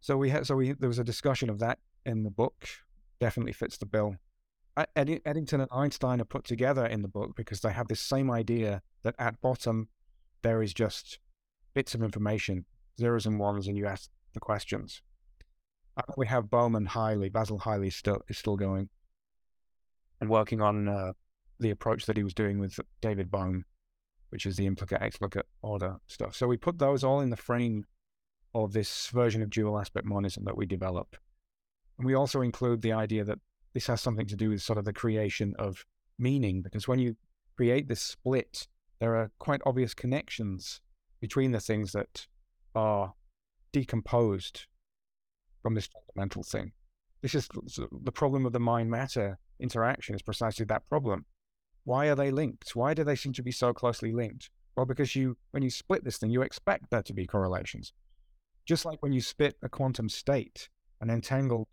So we had, so we there was a discussion of that in the book. Definitely fits the bill Eddington and Einstein are put together in the book because they have this same idea that at bottom there is just bits of information, zeros and ones, and you ask the questions. We have Bohm and Hiley, Basil Hiley still is still going and working on uh, the approach that he was doing with David Bohm, which is the implicate explicate order stuff. So we put those all in the frame of this version of dual aspect monism that we develop. And we also include the idea that this has something to do with sort of the creation of meaning, because when you create this split, there are quite obvious connections between the things that are decomposed from this fundamental thing. This is the problem of the mind matter interaction, is precisely that problem. Why are they linked? Why do they seem to be so closely linked? Well, because you, when you split this thing, you expect there to be correlations. Just like when you split a quantum state, an entangled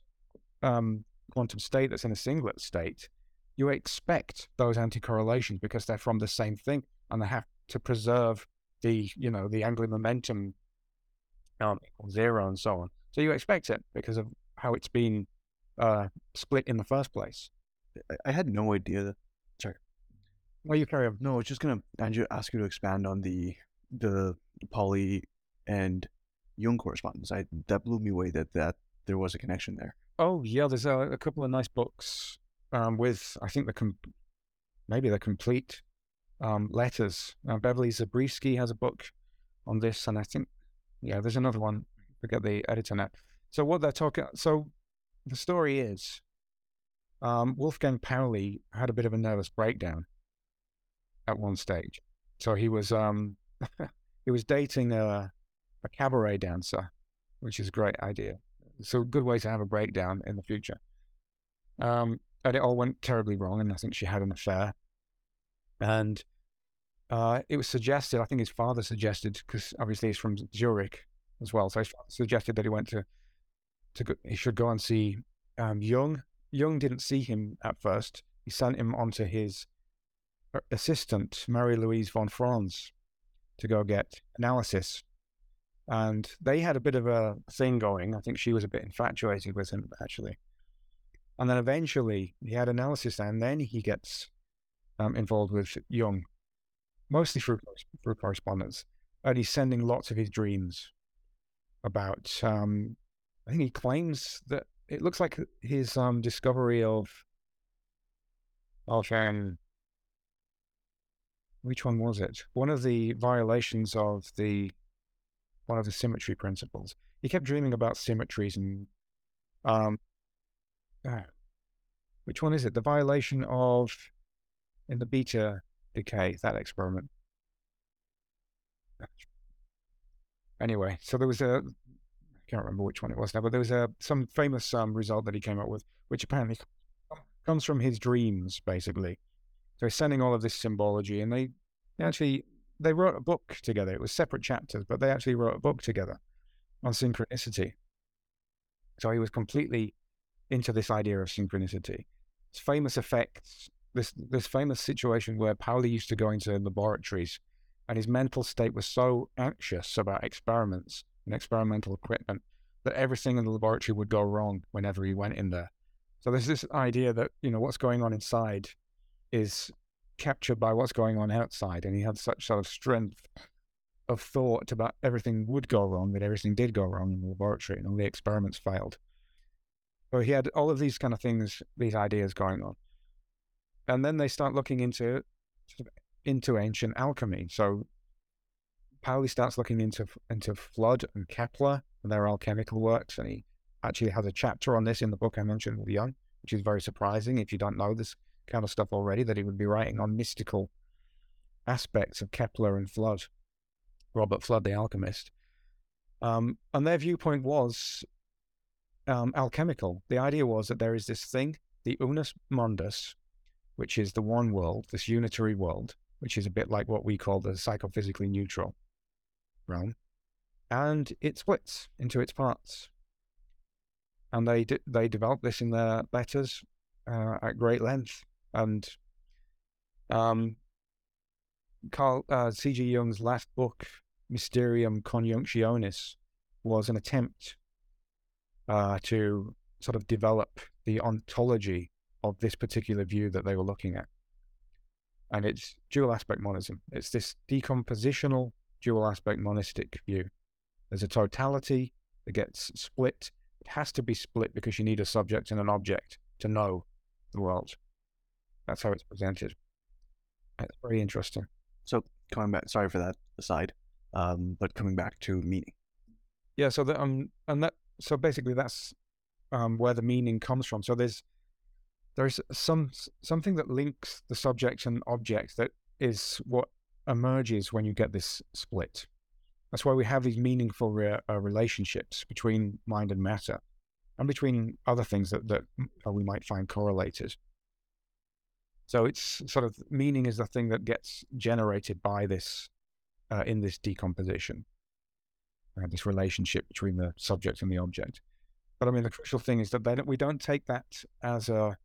um, quantum state that's in a singlet state, you expect those anti-correlations because they're from the same thing and they have to preserve the, you know, the angular momentum um, zero and so on. So you expect it because of how it's been uh, split in the first place. I had no idea. That, sorry. Well, you carry on. No, I was just gonna Andrew ask you to expand on the the Pauli and Jung correspondence. I that blew me away that that there was a connection there. Oh yeah, there's a, a couple of nice books um, with I think the com- maybe the complete um, letters. Uh, Beverly Zabriskie has a book on this, and I think yeah, there's another one. Forget the editor now. So what they're talking. So the story is, um, Wolfgang Pauli had a bit of a nervous breakdown at one stage. So he was um, he was dating a, a cabaret dancer, which is a great idea so good way to have a breakdown in the future. Um, and it all went terribly wrong, and I think she had an affair. And uh, it was suggested, I think his father suggested, because obviously he's from Zurich as well, so he suggested that he went to, to go, he should go and see um, Jung. Jung didn't see him at first. He sent him on to his uh, assistant, Marie Louise von Franz, to go get analysis and they had a bit of a thing going. I think she was a bit infatuated with him, actually. And then eventually he had analysis, and then he gets um, involved with Jung, mostly through, through correspondence. And he's sending lots of his dreams about, um, I think he claims that it looks like his um, discovery of, of um, which one was it? One of the violations of the one of the symmetry principles. He kept dreaming about symmetries and um, uh, which one is it? The violation of in the beta decay that experiment. Anyway, so there was a I can't remember which one it was now, but there was a some famous um, result that he came up with, which apparently comes from his dreams, basically. So he's sending all of this symbology, and they, they actually they wrote a book together. It was separate chapters, but they actually wrote a book together on synchronicity. So he was completely into this idea of synchronicity. It's famous effects, this this famous situation where Pauli used to go into laboratories and his mental state was so anxious about experiments and experimental equipment that everything in the laboratory would go wrong whenever he went in there. So there's this idea that, you know, what's going on inside is captured by what's going on outside, and he had such sort of strength of thought about everything would go wrong that everything did go wrong in the laboratory, and all the experiments failed. So he had all of these kind of things, these ideas going on, and then they start looking into sort of into ancient alchemy. So Pauli starts looking into into Fludd and Kepler and their alchemical works, and he actually has a chapter on this in the book I mentioned with Jung, which is very surprising if you don't know this kind of stuff already that he would be writing on mystical aspects of Kepler and Fludd, Robert Fludd, the alchemist. Um, and their viewpoint was um, alchemical. The idea was that there is this thing, the unus mundus, which is the one world, this unitary world, which is a bit like what we call the psychophysically neutral realm, and it splits into its parts. And they they developed this in their letters uh, at great length. And um, Carl uh, C.G. Jung's last book, Mysterium Conjunctionis, was an attempt uh, to sort of develop the ontology of this particular view that they were looking at. And it's dual aspect monism. It's this decompositional dual aspect monistic view. There's a totality that gets split. It has to be split because you need a subject and an object to know the world. That's how it's presented. It's very interesting. So coming back, sorry for that aside, um, but coming back to meaning. Yeah. So that um, and that so basically that's um where the meaning comes from. So there's there's some something that links the subject and object that is what emerges when you get this split. That's why we have these meaningful re- uh, relationships between mind and matter, and between other things that that uh, we might find correlated. So it's sort of meaning is the thing that gets generated by this uh, in this decomposition, uh, this relationship between the subject and the object. But I mean, the crucial thing is that don't, we don't take that as a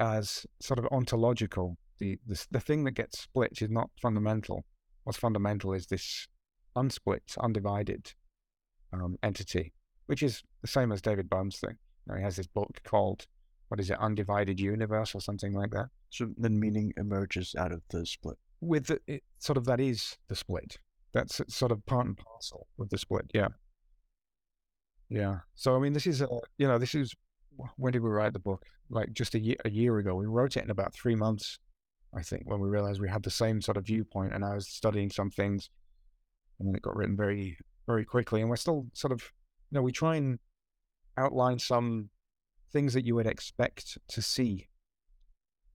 as sort of ontological. The, the the thing that gets split is not fundamental. What's fundamental is this unsplit, undivided um, entity, which is the same as David Bohm's thing. You know, he has this book called what is it, Undivided Universe or something like that. So then meaning emerges out of the split. With the, it, sort of that is the split. That's sort of part and parcel with the split. Yeah. Yeah. So I mean, this is a you know this is when did we write the book? Like just a year a year ago. We wrote it in about three months, I think, when we realized we had the same sort of viewpoint. And I was studying some things, and it got written very very quickly. And we're still sort of you know we try and outline some things that you would expect to see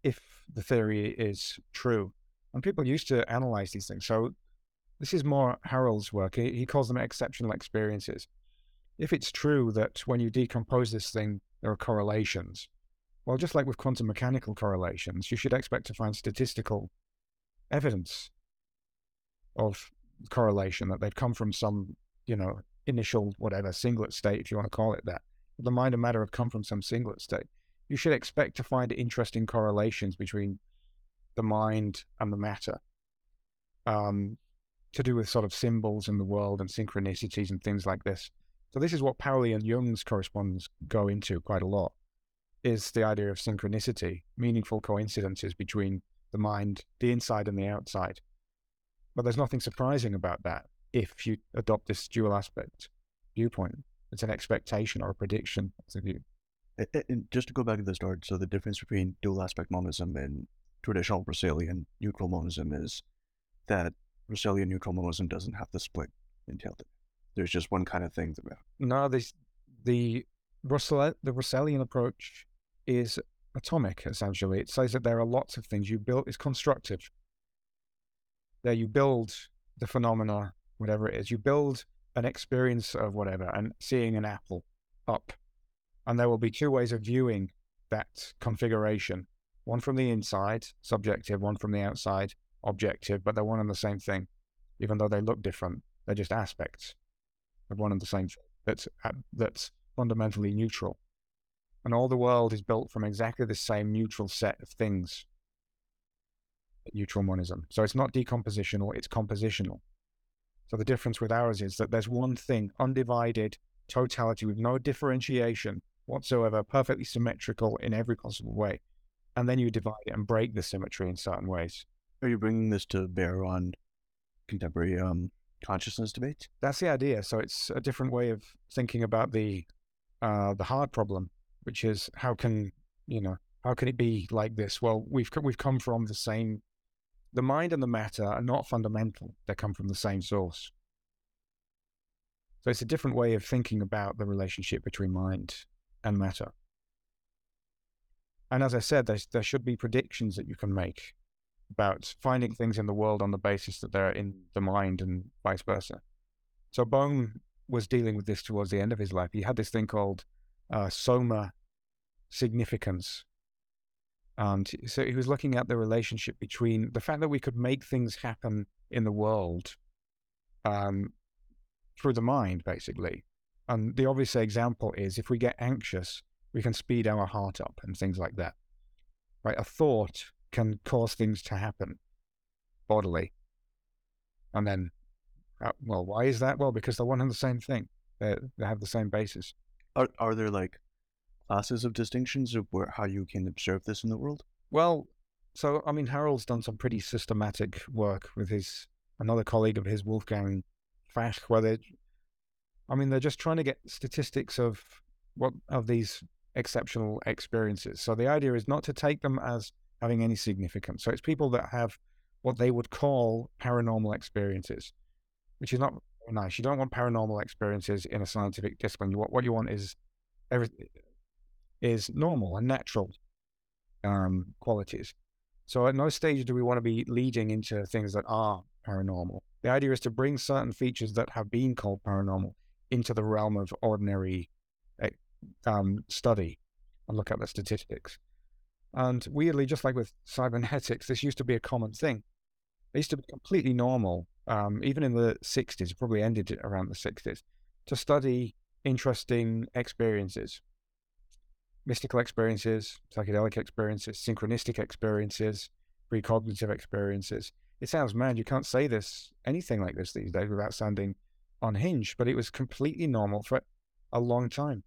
if the theory is true. And people used to analyze these things. So this is more Harald's work. He, he calls them exceptional experiences. If it's true that when you decompose this thing, there are correlations, well, just like with quantum mechanical correlations, you should expect to find statistical evidence of correlation that they've come from some, you know, initial whatever singlet state, if you want to call it that the mind and matter have come from some singlet state. You should expect to find interesting correlations between the mind and the matter um, to do with sort of symbols in the world and synchronicities and things like this. So this is what Pauli and Jung's correspondence go into quite a lot, is the idea of synchronicity, meaningful coincidences between the mind, the inside and the outside. But there's nothing surprising about that if you adopt this dual aspect viewpoint. It's an expectation or a prediction. A view. And just to go back to the start, so the difference between dual aspect monism and traditional Russellian neutral monism is that Russellian neutral monism doesn't have the split entailed. There's just one kind of thing. No, this, the Russell the Russellian approach is atomic essentially. It says that there are lots of things you build. It's constructive. There you build the phenomena, whatever it is. You build an experience of whatever and seeing an apple up. And there will be two ways of viewing that configuration one from the inside, subjective, one from the outside, objective, but they're one and the same thing, even though they look different. They're just aspects of one and the same thing that's, that's fundamentally neutral. And all the world is built from exactly the same neutral set of things. Neutral monism. So it's not decompositional, it's compositional. So the difference with ours is that there's one thing, undivided totality with no differentiation whatsoever, perfectly symmetrical in every possible way. And then you divide it and break the symmetry in certain ways. Are you bringing this to bear on contemporary um, consciousness debates? That's the idea. So it's a different way of thinking about the uh, the hard problem, which is how can you know how can it be like this? Well, we've we've come from the same the mind and the matter are not fundamental, they come from the same source. So it's a different way of thinking about the relationship between mind and matter. And as I said, there should be predictions that you can make about finding things in the world on the basis that they're in the mind and vice versa. So Bohm was dealing with this towards the end of his life. He had this thing called uh, soma significance, and so he was looking at the relationship between the fact that we could make things happen in the world um, through the mind, basically. And the obvious example is if we get anxious, we can speed our heart up and things like that. Right? A thought can cause things to happen bodily. And then, uh, well, why is that? Well, because they're one and the same thing. They they have the same basis. Are are there like classes of distinctions of where how you can observe this in the world? Well, so I mean, Harald's done some pretty systematic work with his another colleague of his, Wolfgang Fach, where they, I mean, they're just trying to get statistics of what of these exceptional experiences. So the idea is not to take them as having any significance. So it's people that have what they would call paranormal experiences, which is not nice. You don't want paranormal experiences in a scientific discipline. You want, what you want is every, is normal and natural um, qualities. So at no stage do we want to be leading into things that are paranormal. The idea is to bring certain features that have been called paranormal into the realm of ordinary eh, um, study and look at the statistics. And weirdly, just like with cybernetics, this used to be a common thing. It used to be completely normal, um, even in the 60s, probably ended around the 60s, to study interesting experiences mystical experiences, psychedelic experiences, synchronistic experiences, precognitive experiences. It sounds mad. You can't say this, anything like this these days without sounding unhinged, but it was completely normal for a long time.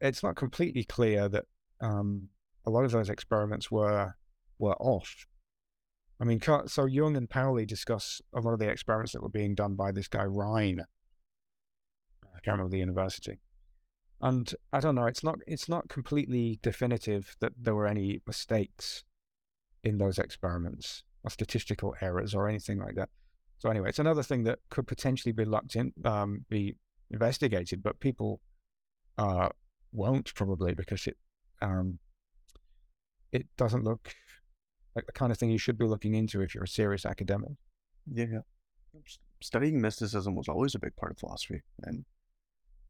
It's not completely clear that um, a lot of those experiments were were off. I mean, so Jung and Pauli discuss a lot of the experiments that were being done by this guy Rhine. I can't remember the university, and I don't know. It's not it's not completely definitive that there were any mistakes in those experiments or statistical errors or anything like that. So anyway, it's another thing that could potentially be looked in, um, be investigated, but people uh, won't probably because it um, it doesn't look like the kind of thing you should be looking into if you're a serious academic. Yeah. Studying mysticism was always a big part of philosophy, and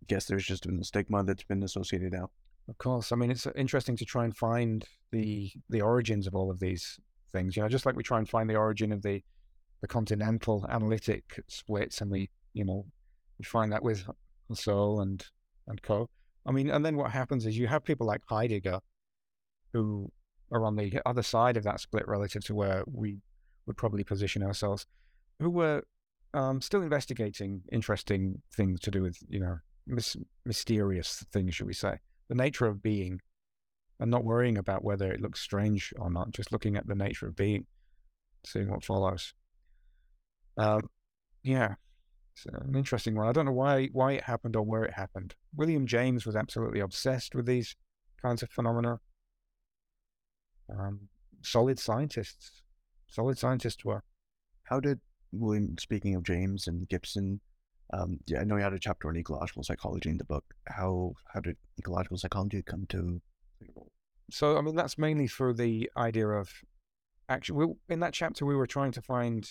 I guess there's just been the stigma that's been associated now. Of course, I mean it's uh, interesting to try and find the the origins of all of these things. You know, just like we try and find the origin of the the continental analytic splits, and we you know we find that with Husserl and and co. I mean, and then what happens is you have people like Heidegger, who are on the other side of that split relative to where we would probably position ourselves, who were um, still investigating interesting things to do with, you know, mis- mysterious things, should we say, the nature of being, and not worrying about whether it looks strange or not, just looking at the nature of being, seeing what follows. Um, yeah, it's an interesting one. I don't know why why it happened or where it happened. William James was absolutely obsessed with these kinds of phenomena um, solid scientists. Solid scientists were. How did William, speaking of James and Gibson, um, yeah, I know you had a chapter on ecological psychology in the book. How how did ecological psychology come to? So I mean, that's mainly through the idea of actually in that chapter we were trying to find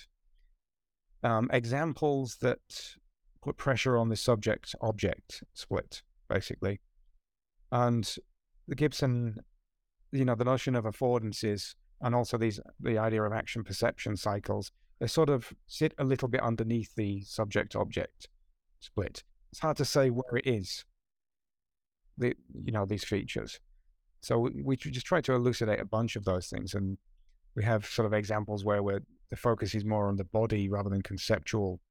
um, examples that put pressure on the subject object split, basically, and the Gibson you know, the notion of affordances and also these the idea of action perception cycles, they sort of sit a little bit underneath the subject object split. It's hard to say where it is. The you know these features. So we, we just try to elucidate a bunch of those things, and we have sort of examples where we're, the focus is more on the body rather than conceptual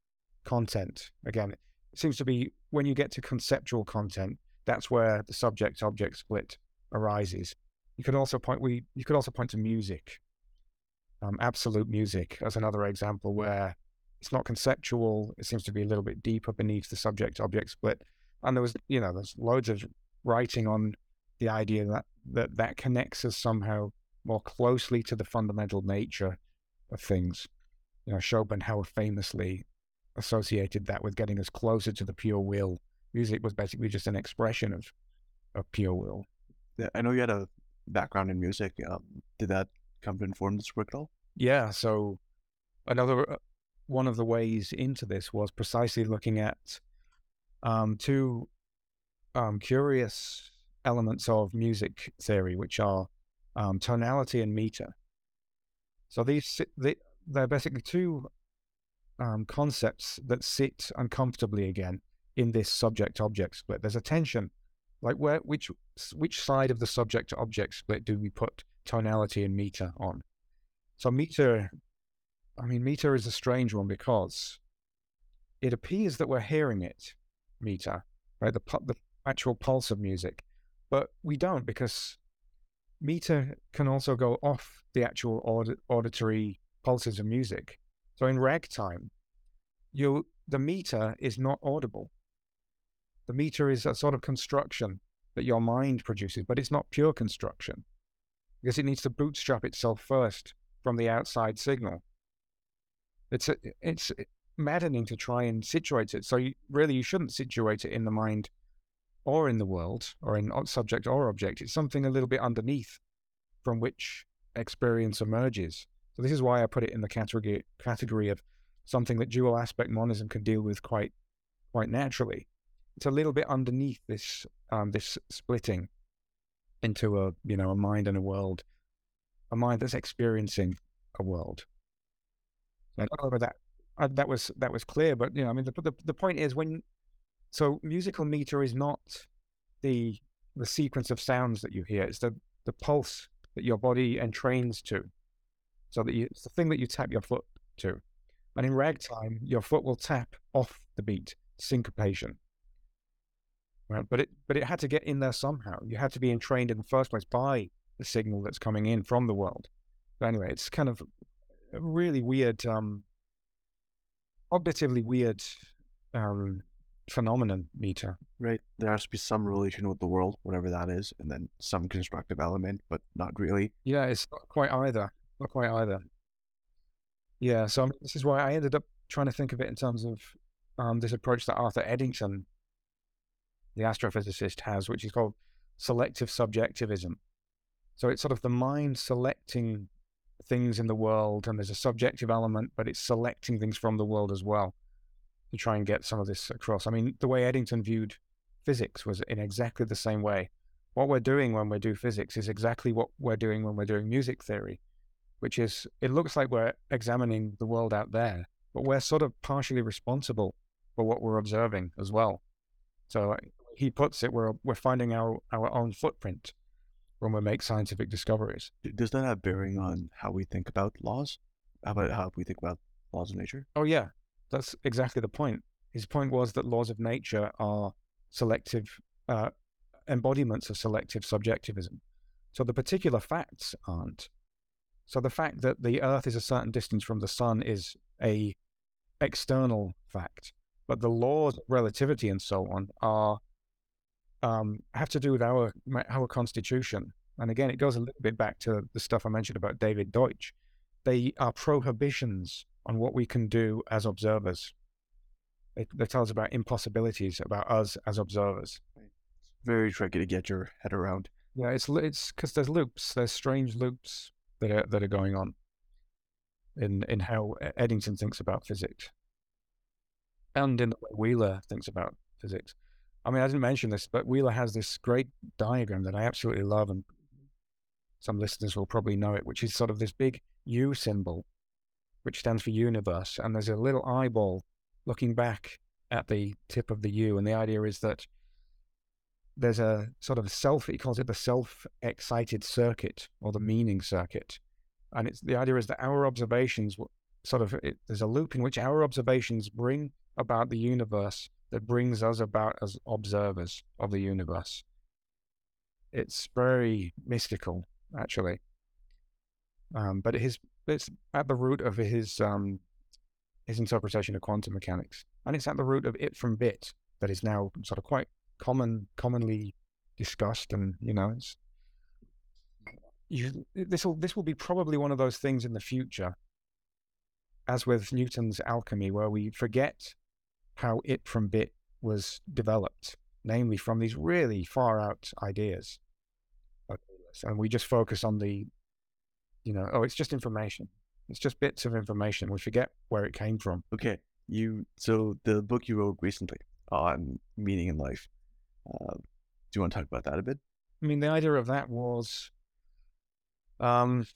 content. Again, it seems to be when you get to conceptual content, that's where the subject object split arises. You could also point we you could also point to music, um, absolute music as another example where it's not conceptual. It seems to be a little bit deeper beneath the subject object split. And there was you know there's loads of writing on the idea that that that connects us somehow more closely to the fundamental nature of things. You know, Schopenhauer famously associated that with getting us closer to the pure will. Music was basically just an expression of of pure will. I know you had a background in music. Um, did that come to inform this work at all? Yeah. So another uh, one of the ways into this was precisely looking at um, two um, curious elements of music theory, which are um, tonality and meter. So these they, they're basically two um, concepts that sit uncomfortably again in this subject-object split. There's a tension like where which which side of the subject to object split do we put tonality and meter on? So meter, I mean meter is a strange one because it appears that we're hearing it, meter, right? The the actual pulse of music, But we don't because meter can also go off the actual aud- auditory pulses of music. So in ragtime, you the meter is not audible. The meter is a sort of construction that your mind produces, but it's not pure construction because it needs to bootstrap itself first from the outside signal. It's a, it's maddening to try and situate it. So you, really, you shouldn't situate it in the mind or in the world or in subject or object. It's something a little bit underneath from which experience emerges. So this is why I put it in the category category of something that dual aspect monism can deal with quite quite naturally. It's a little bit underneath this um, this splitting into a you know a mind and a world, a mind that's experiencing a world. I don't know that uh, that was that was clear, but you know, I mean, the, the the point is when so musical meter is not the the sequence of sounds that you hear; it's the the pulse that your body entrains to. So that you, it's the thing that you tap your foot to, and in ragtime, your foot will tap off the beat, syncopation. Right, but it but it had to get in there somehow. You had to be entrained in the first place by the signal that's coming in from the world. But anyway, it's kind of a really weird um, objectively weird um, phenomenon meter. Right. There has to be some relation with the world, whatever that is, and then some constructive element, but not really. Yeah, it's not quite either. Not quite either. Yeah, so this is why I ended up trying to think of it in terms of um, this approach that Arthur Eddington, the astrophysicist, has, which is called selective subjectivism. So it's sort of the mind selecting things in the world, and there's a subjective element, but it's selecting things from the world as well to try and get some of this across. I mean, the way Eddington viewed physics was in exactly the same way. What we're doing when we do physics is exactly what we're doing when we're doing music theory, which is it looks like we're examining the world out there, but we're sort of partially responsible for what we're observing as well. So he puts it, we're we're finding our our own footprint when we make scientific discoveries. Does that have bearing on how we think about laws? How about how we think about laws of nature? Oh yeah, that's exactly the point. His point was that laws of nature are selective uh, embodiments of selective subjectivism. So the particular facts aren't. So the fact that the Earth is a certain distance from the Sun is a external fact, but the laws of relativity and so on are um, have to do with our our constitution. And again, it goes a little bit back to the stuff I mentioned about David Deutsch. They are prohibitions on what we can do as observers. They, they tell us about impossibilities about us as observers. It's very tricky to get your head around. Yeah, it's it's because there's loops, there's strange loops that are that are going on in in how Eddington thinks about physics, and in the way Wheeler thinks about physics. I mean, I didn't mention this, but Wheeler has this great diagram that I absolutely love, and some listeners will probably know it, which is sort of this big U symbol, which stands for universe. And there's a little eyeball looking back at the tip of the U. And the idea is that there's a sort of self, he calls it the self excited circuit or the meaning circuit. And it's the idea is that our observations sort of, it, there's a loop in which our observations bring about the universe that brings us about as observers of the universe. It's very mystical, actually. Um, but his it's at the root of his um, his interpretation of quantum mechanics, and it's at the root of it from bit that is now sort of quite common, commonly discussed, and you know, it's you, this will this will be probably one of those things in the future, as with Newton's alchemy, where we forget how it from bit was developed, namely from these really far out ideas. And we just focus on the, you know, oh, it's just information. It's just bits of information. We forget where it came from. Okay. You, so the book you wrote recently on meaning in life, uh, do you want to talk about that a bit? I mean, the idea of that was, um,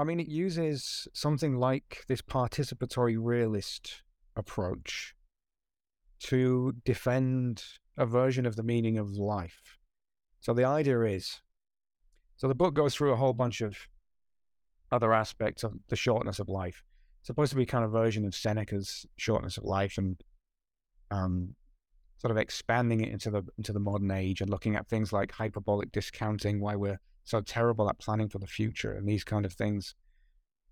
I mean, it uses something like this participatory realist approach to defend a version of the meaning of life. So the idea is so the book goes through a whole bunch of other aspects of the shortness of life. It's supposed to be kind of version of Seneca's shortness of life and um, sort of expanding it into the into the modern age and looking at things like hyperbolic discounting, why we're so terrible at planning for the future and these kind of things.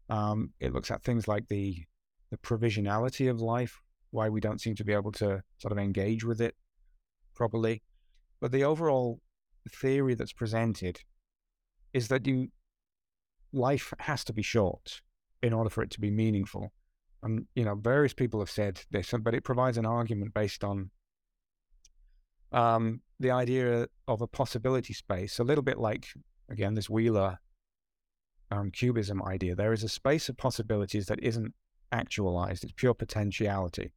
Um, it looks at things like the the provisionality of life, why we don't seem to be able to sort of engage with it properly. But the overall theory that's presented is that you life has to be short in order for it to be meaningful. And you know, various people have said this, but it provides an argument based on um, the idea of a possibility space, a little bit like again this Wheeler um, QBism idea. There is a space of possibilities that isn't actualized; it's pure potentiality,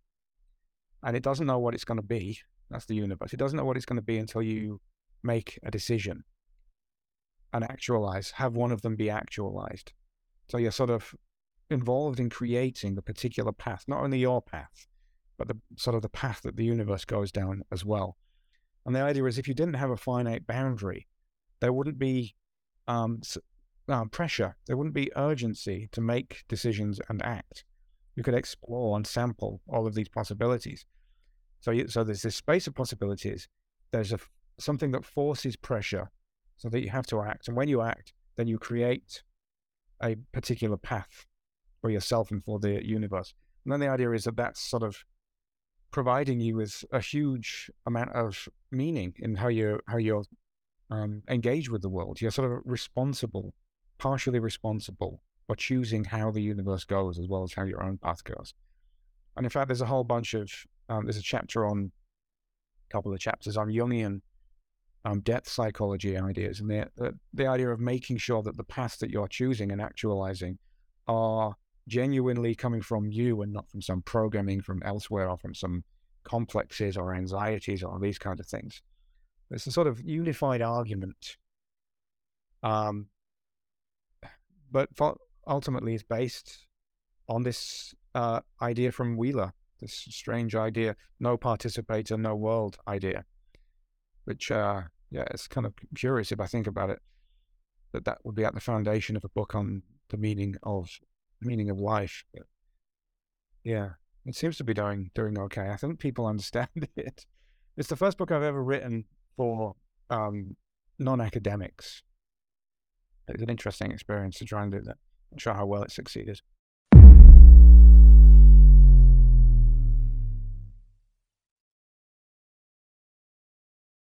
and it doesn't know what it's going to be. That's the universe. It doesn't know what it's going to be until you make a decision and actualize, have one of them be actualized. So you're sort of involved in creating the particular path, not only your path, but the sort of the path that the universe goes down as well. And the idea is if you didn't have a finite boundary, there wouldn't be um, uh, pressure, there wouldn't be urgency to make decisions and act. You could explore and sample all of these possibilities. So, you, so there's this space of possibilities. There's a something that forces pressure, so that you have to act. And when you act, then you create a particular path for yourself and for the universe. And then the idea is that that's sort of providing you with a huge amount of meaning in how you how you're um, engaged with the world. You're sort of responsible, partially responsible for choosing how the universe goes as well as how your own path goes. And in fact, there's a whole bunch of um, there's a chapter on a couple of chapters on Jungian um, depth psychology ideas and the, the the idea of making sure that the paths that you're choosing and actualizing are genuinely coming from you and not from some programming from elsewhere or from some complexes or anxieties or these kinds of things. It's a sort of unified argument. Um, but ultimately, it's based on this uh, idea from Wheeler, this strange idea, no participator, no world idea, which, uh, yeah, it's kind of curious if I think about it, that that would be at the foundation of a book on the meaning of meaning of life. Yeah, it seems to be doing doing okay. I think people understand it. It's the first book I've ever written for um, non-academics. It's an interesting experience to try and do that. Not sure how well it succeeded.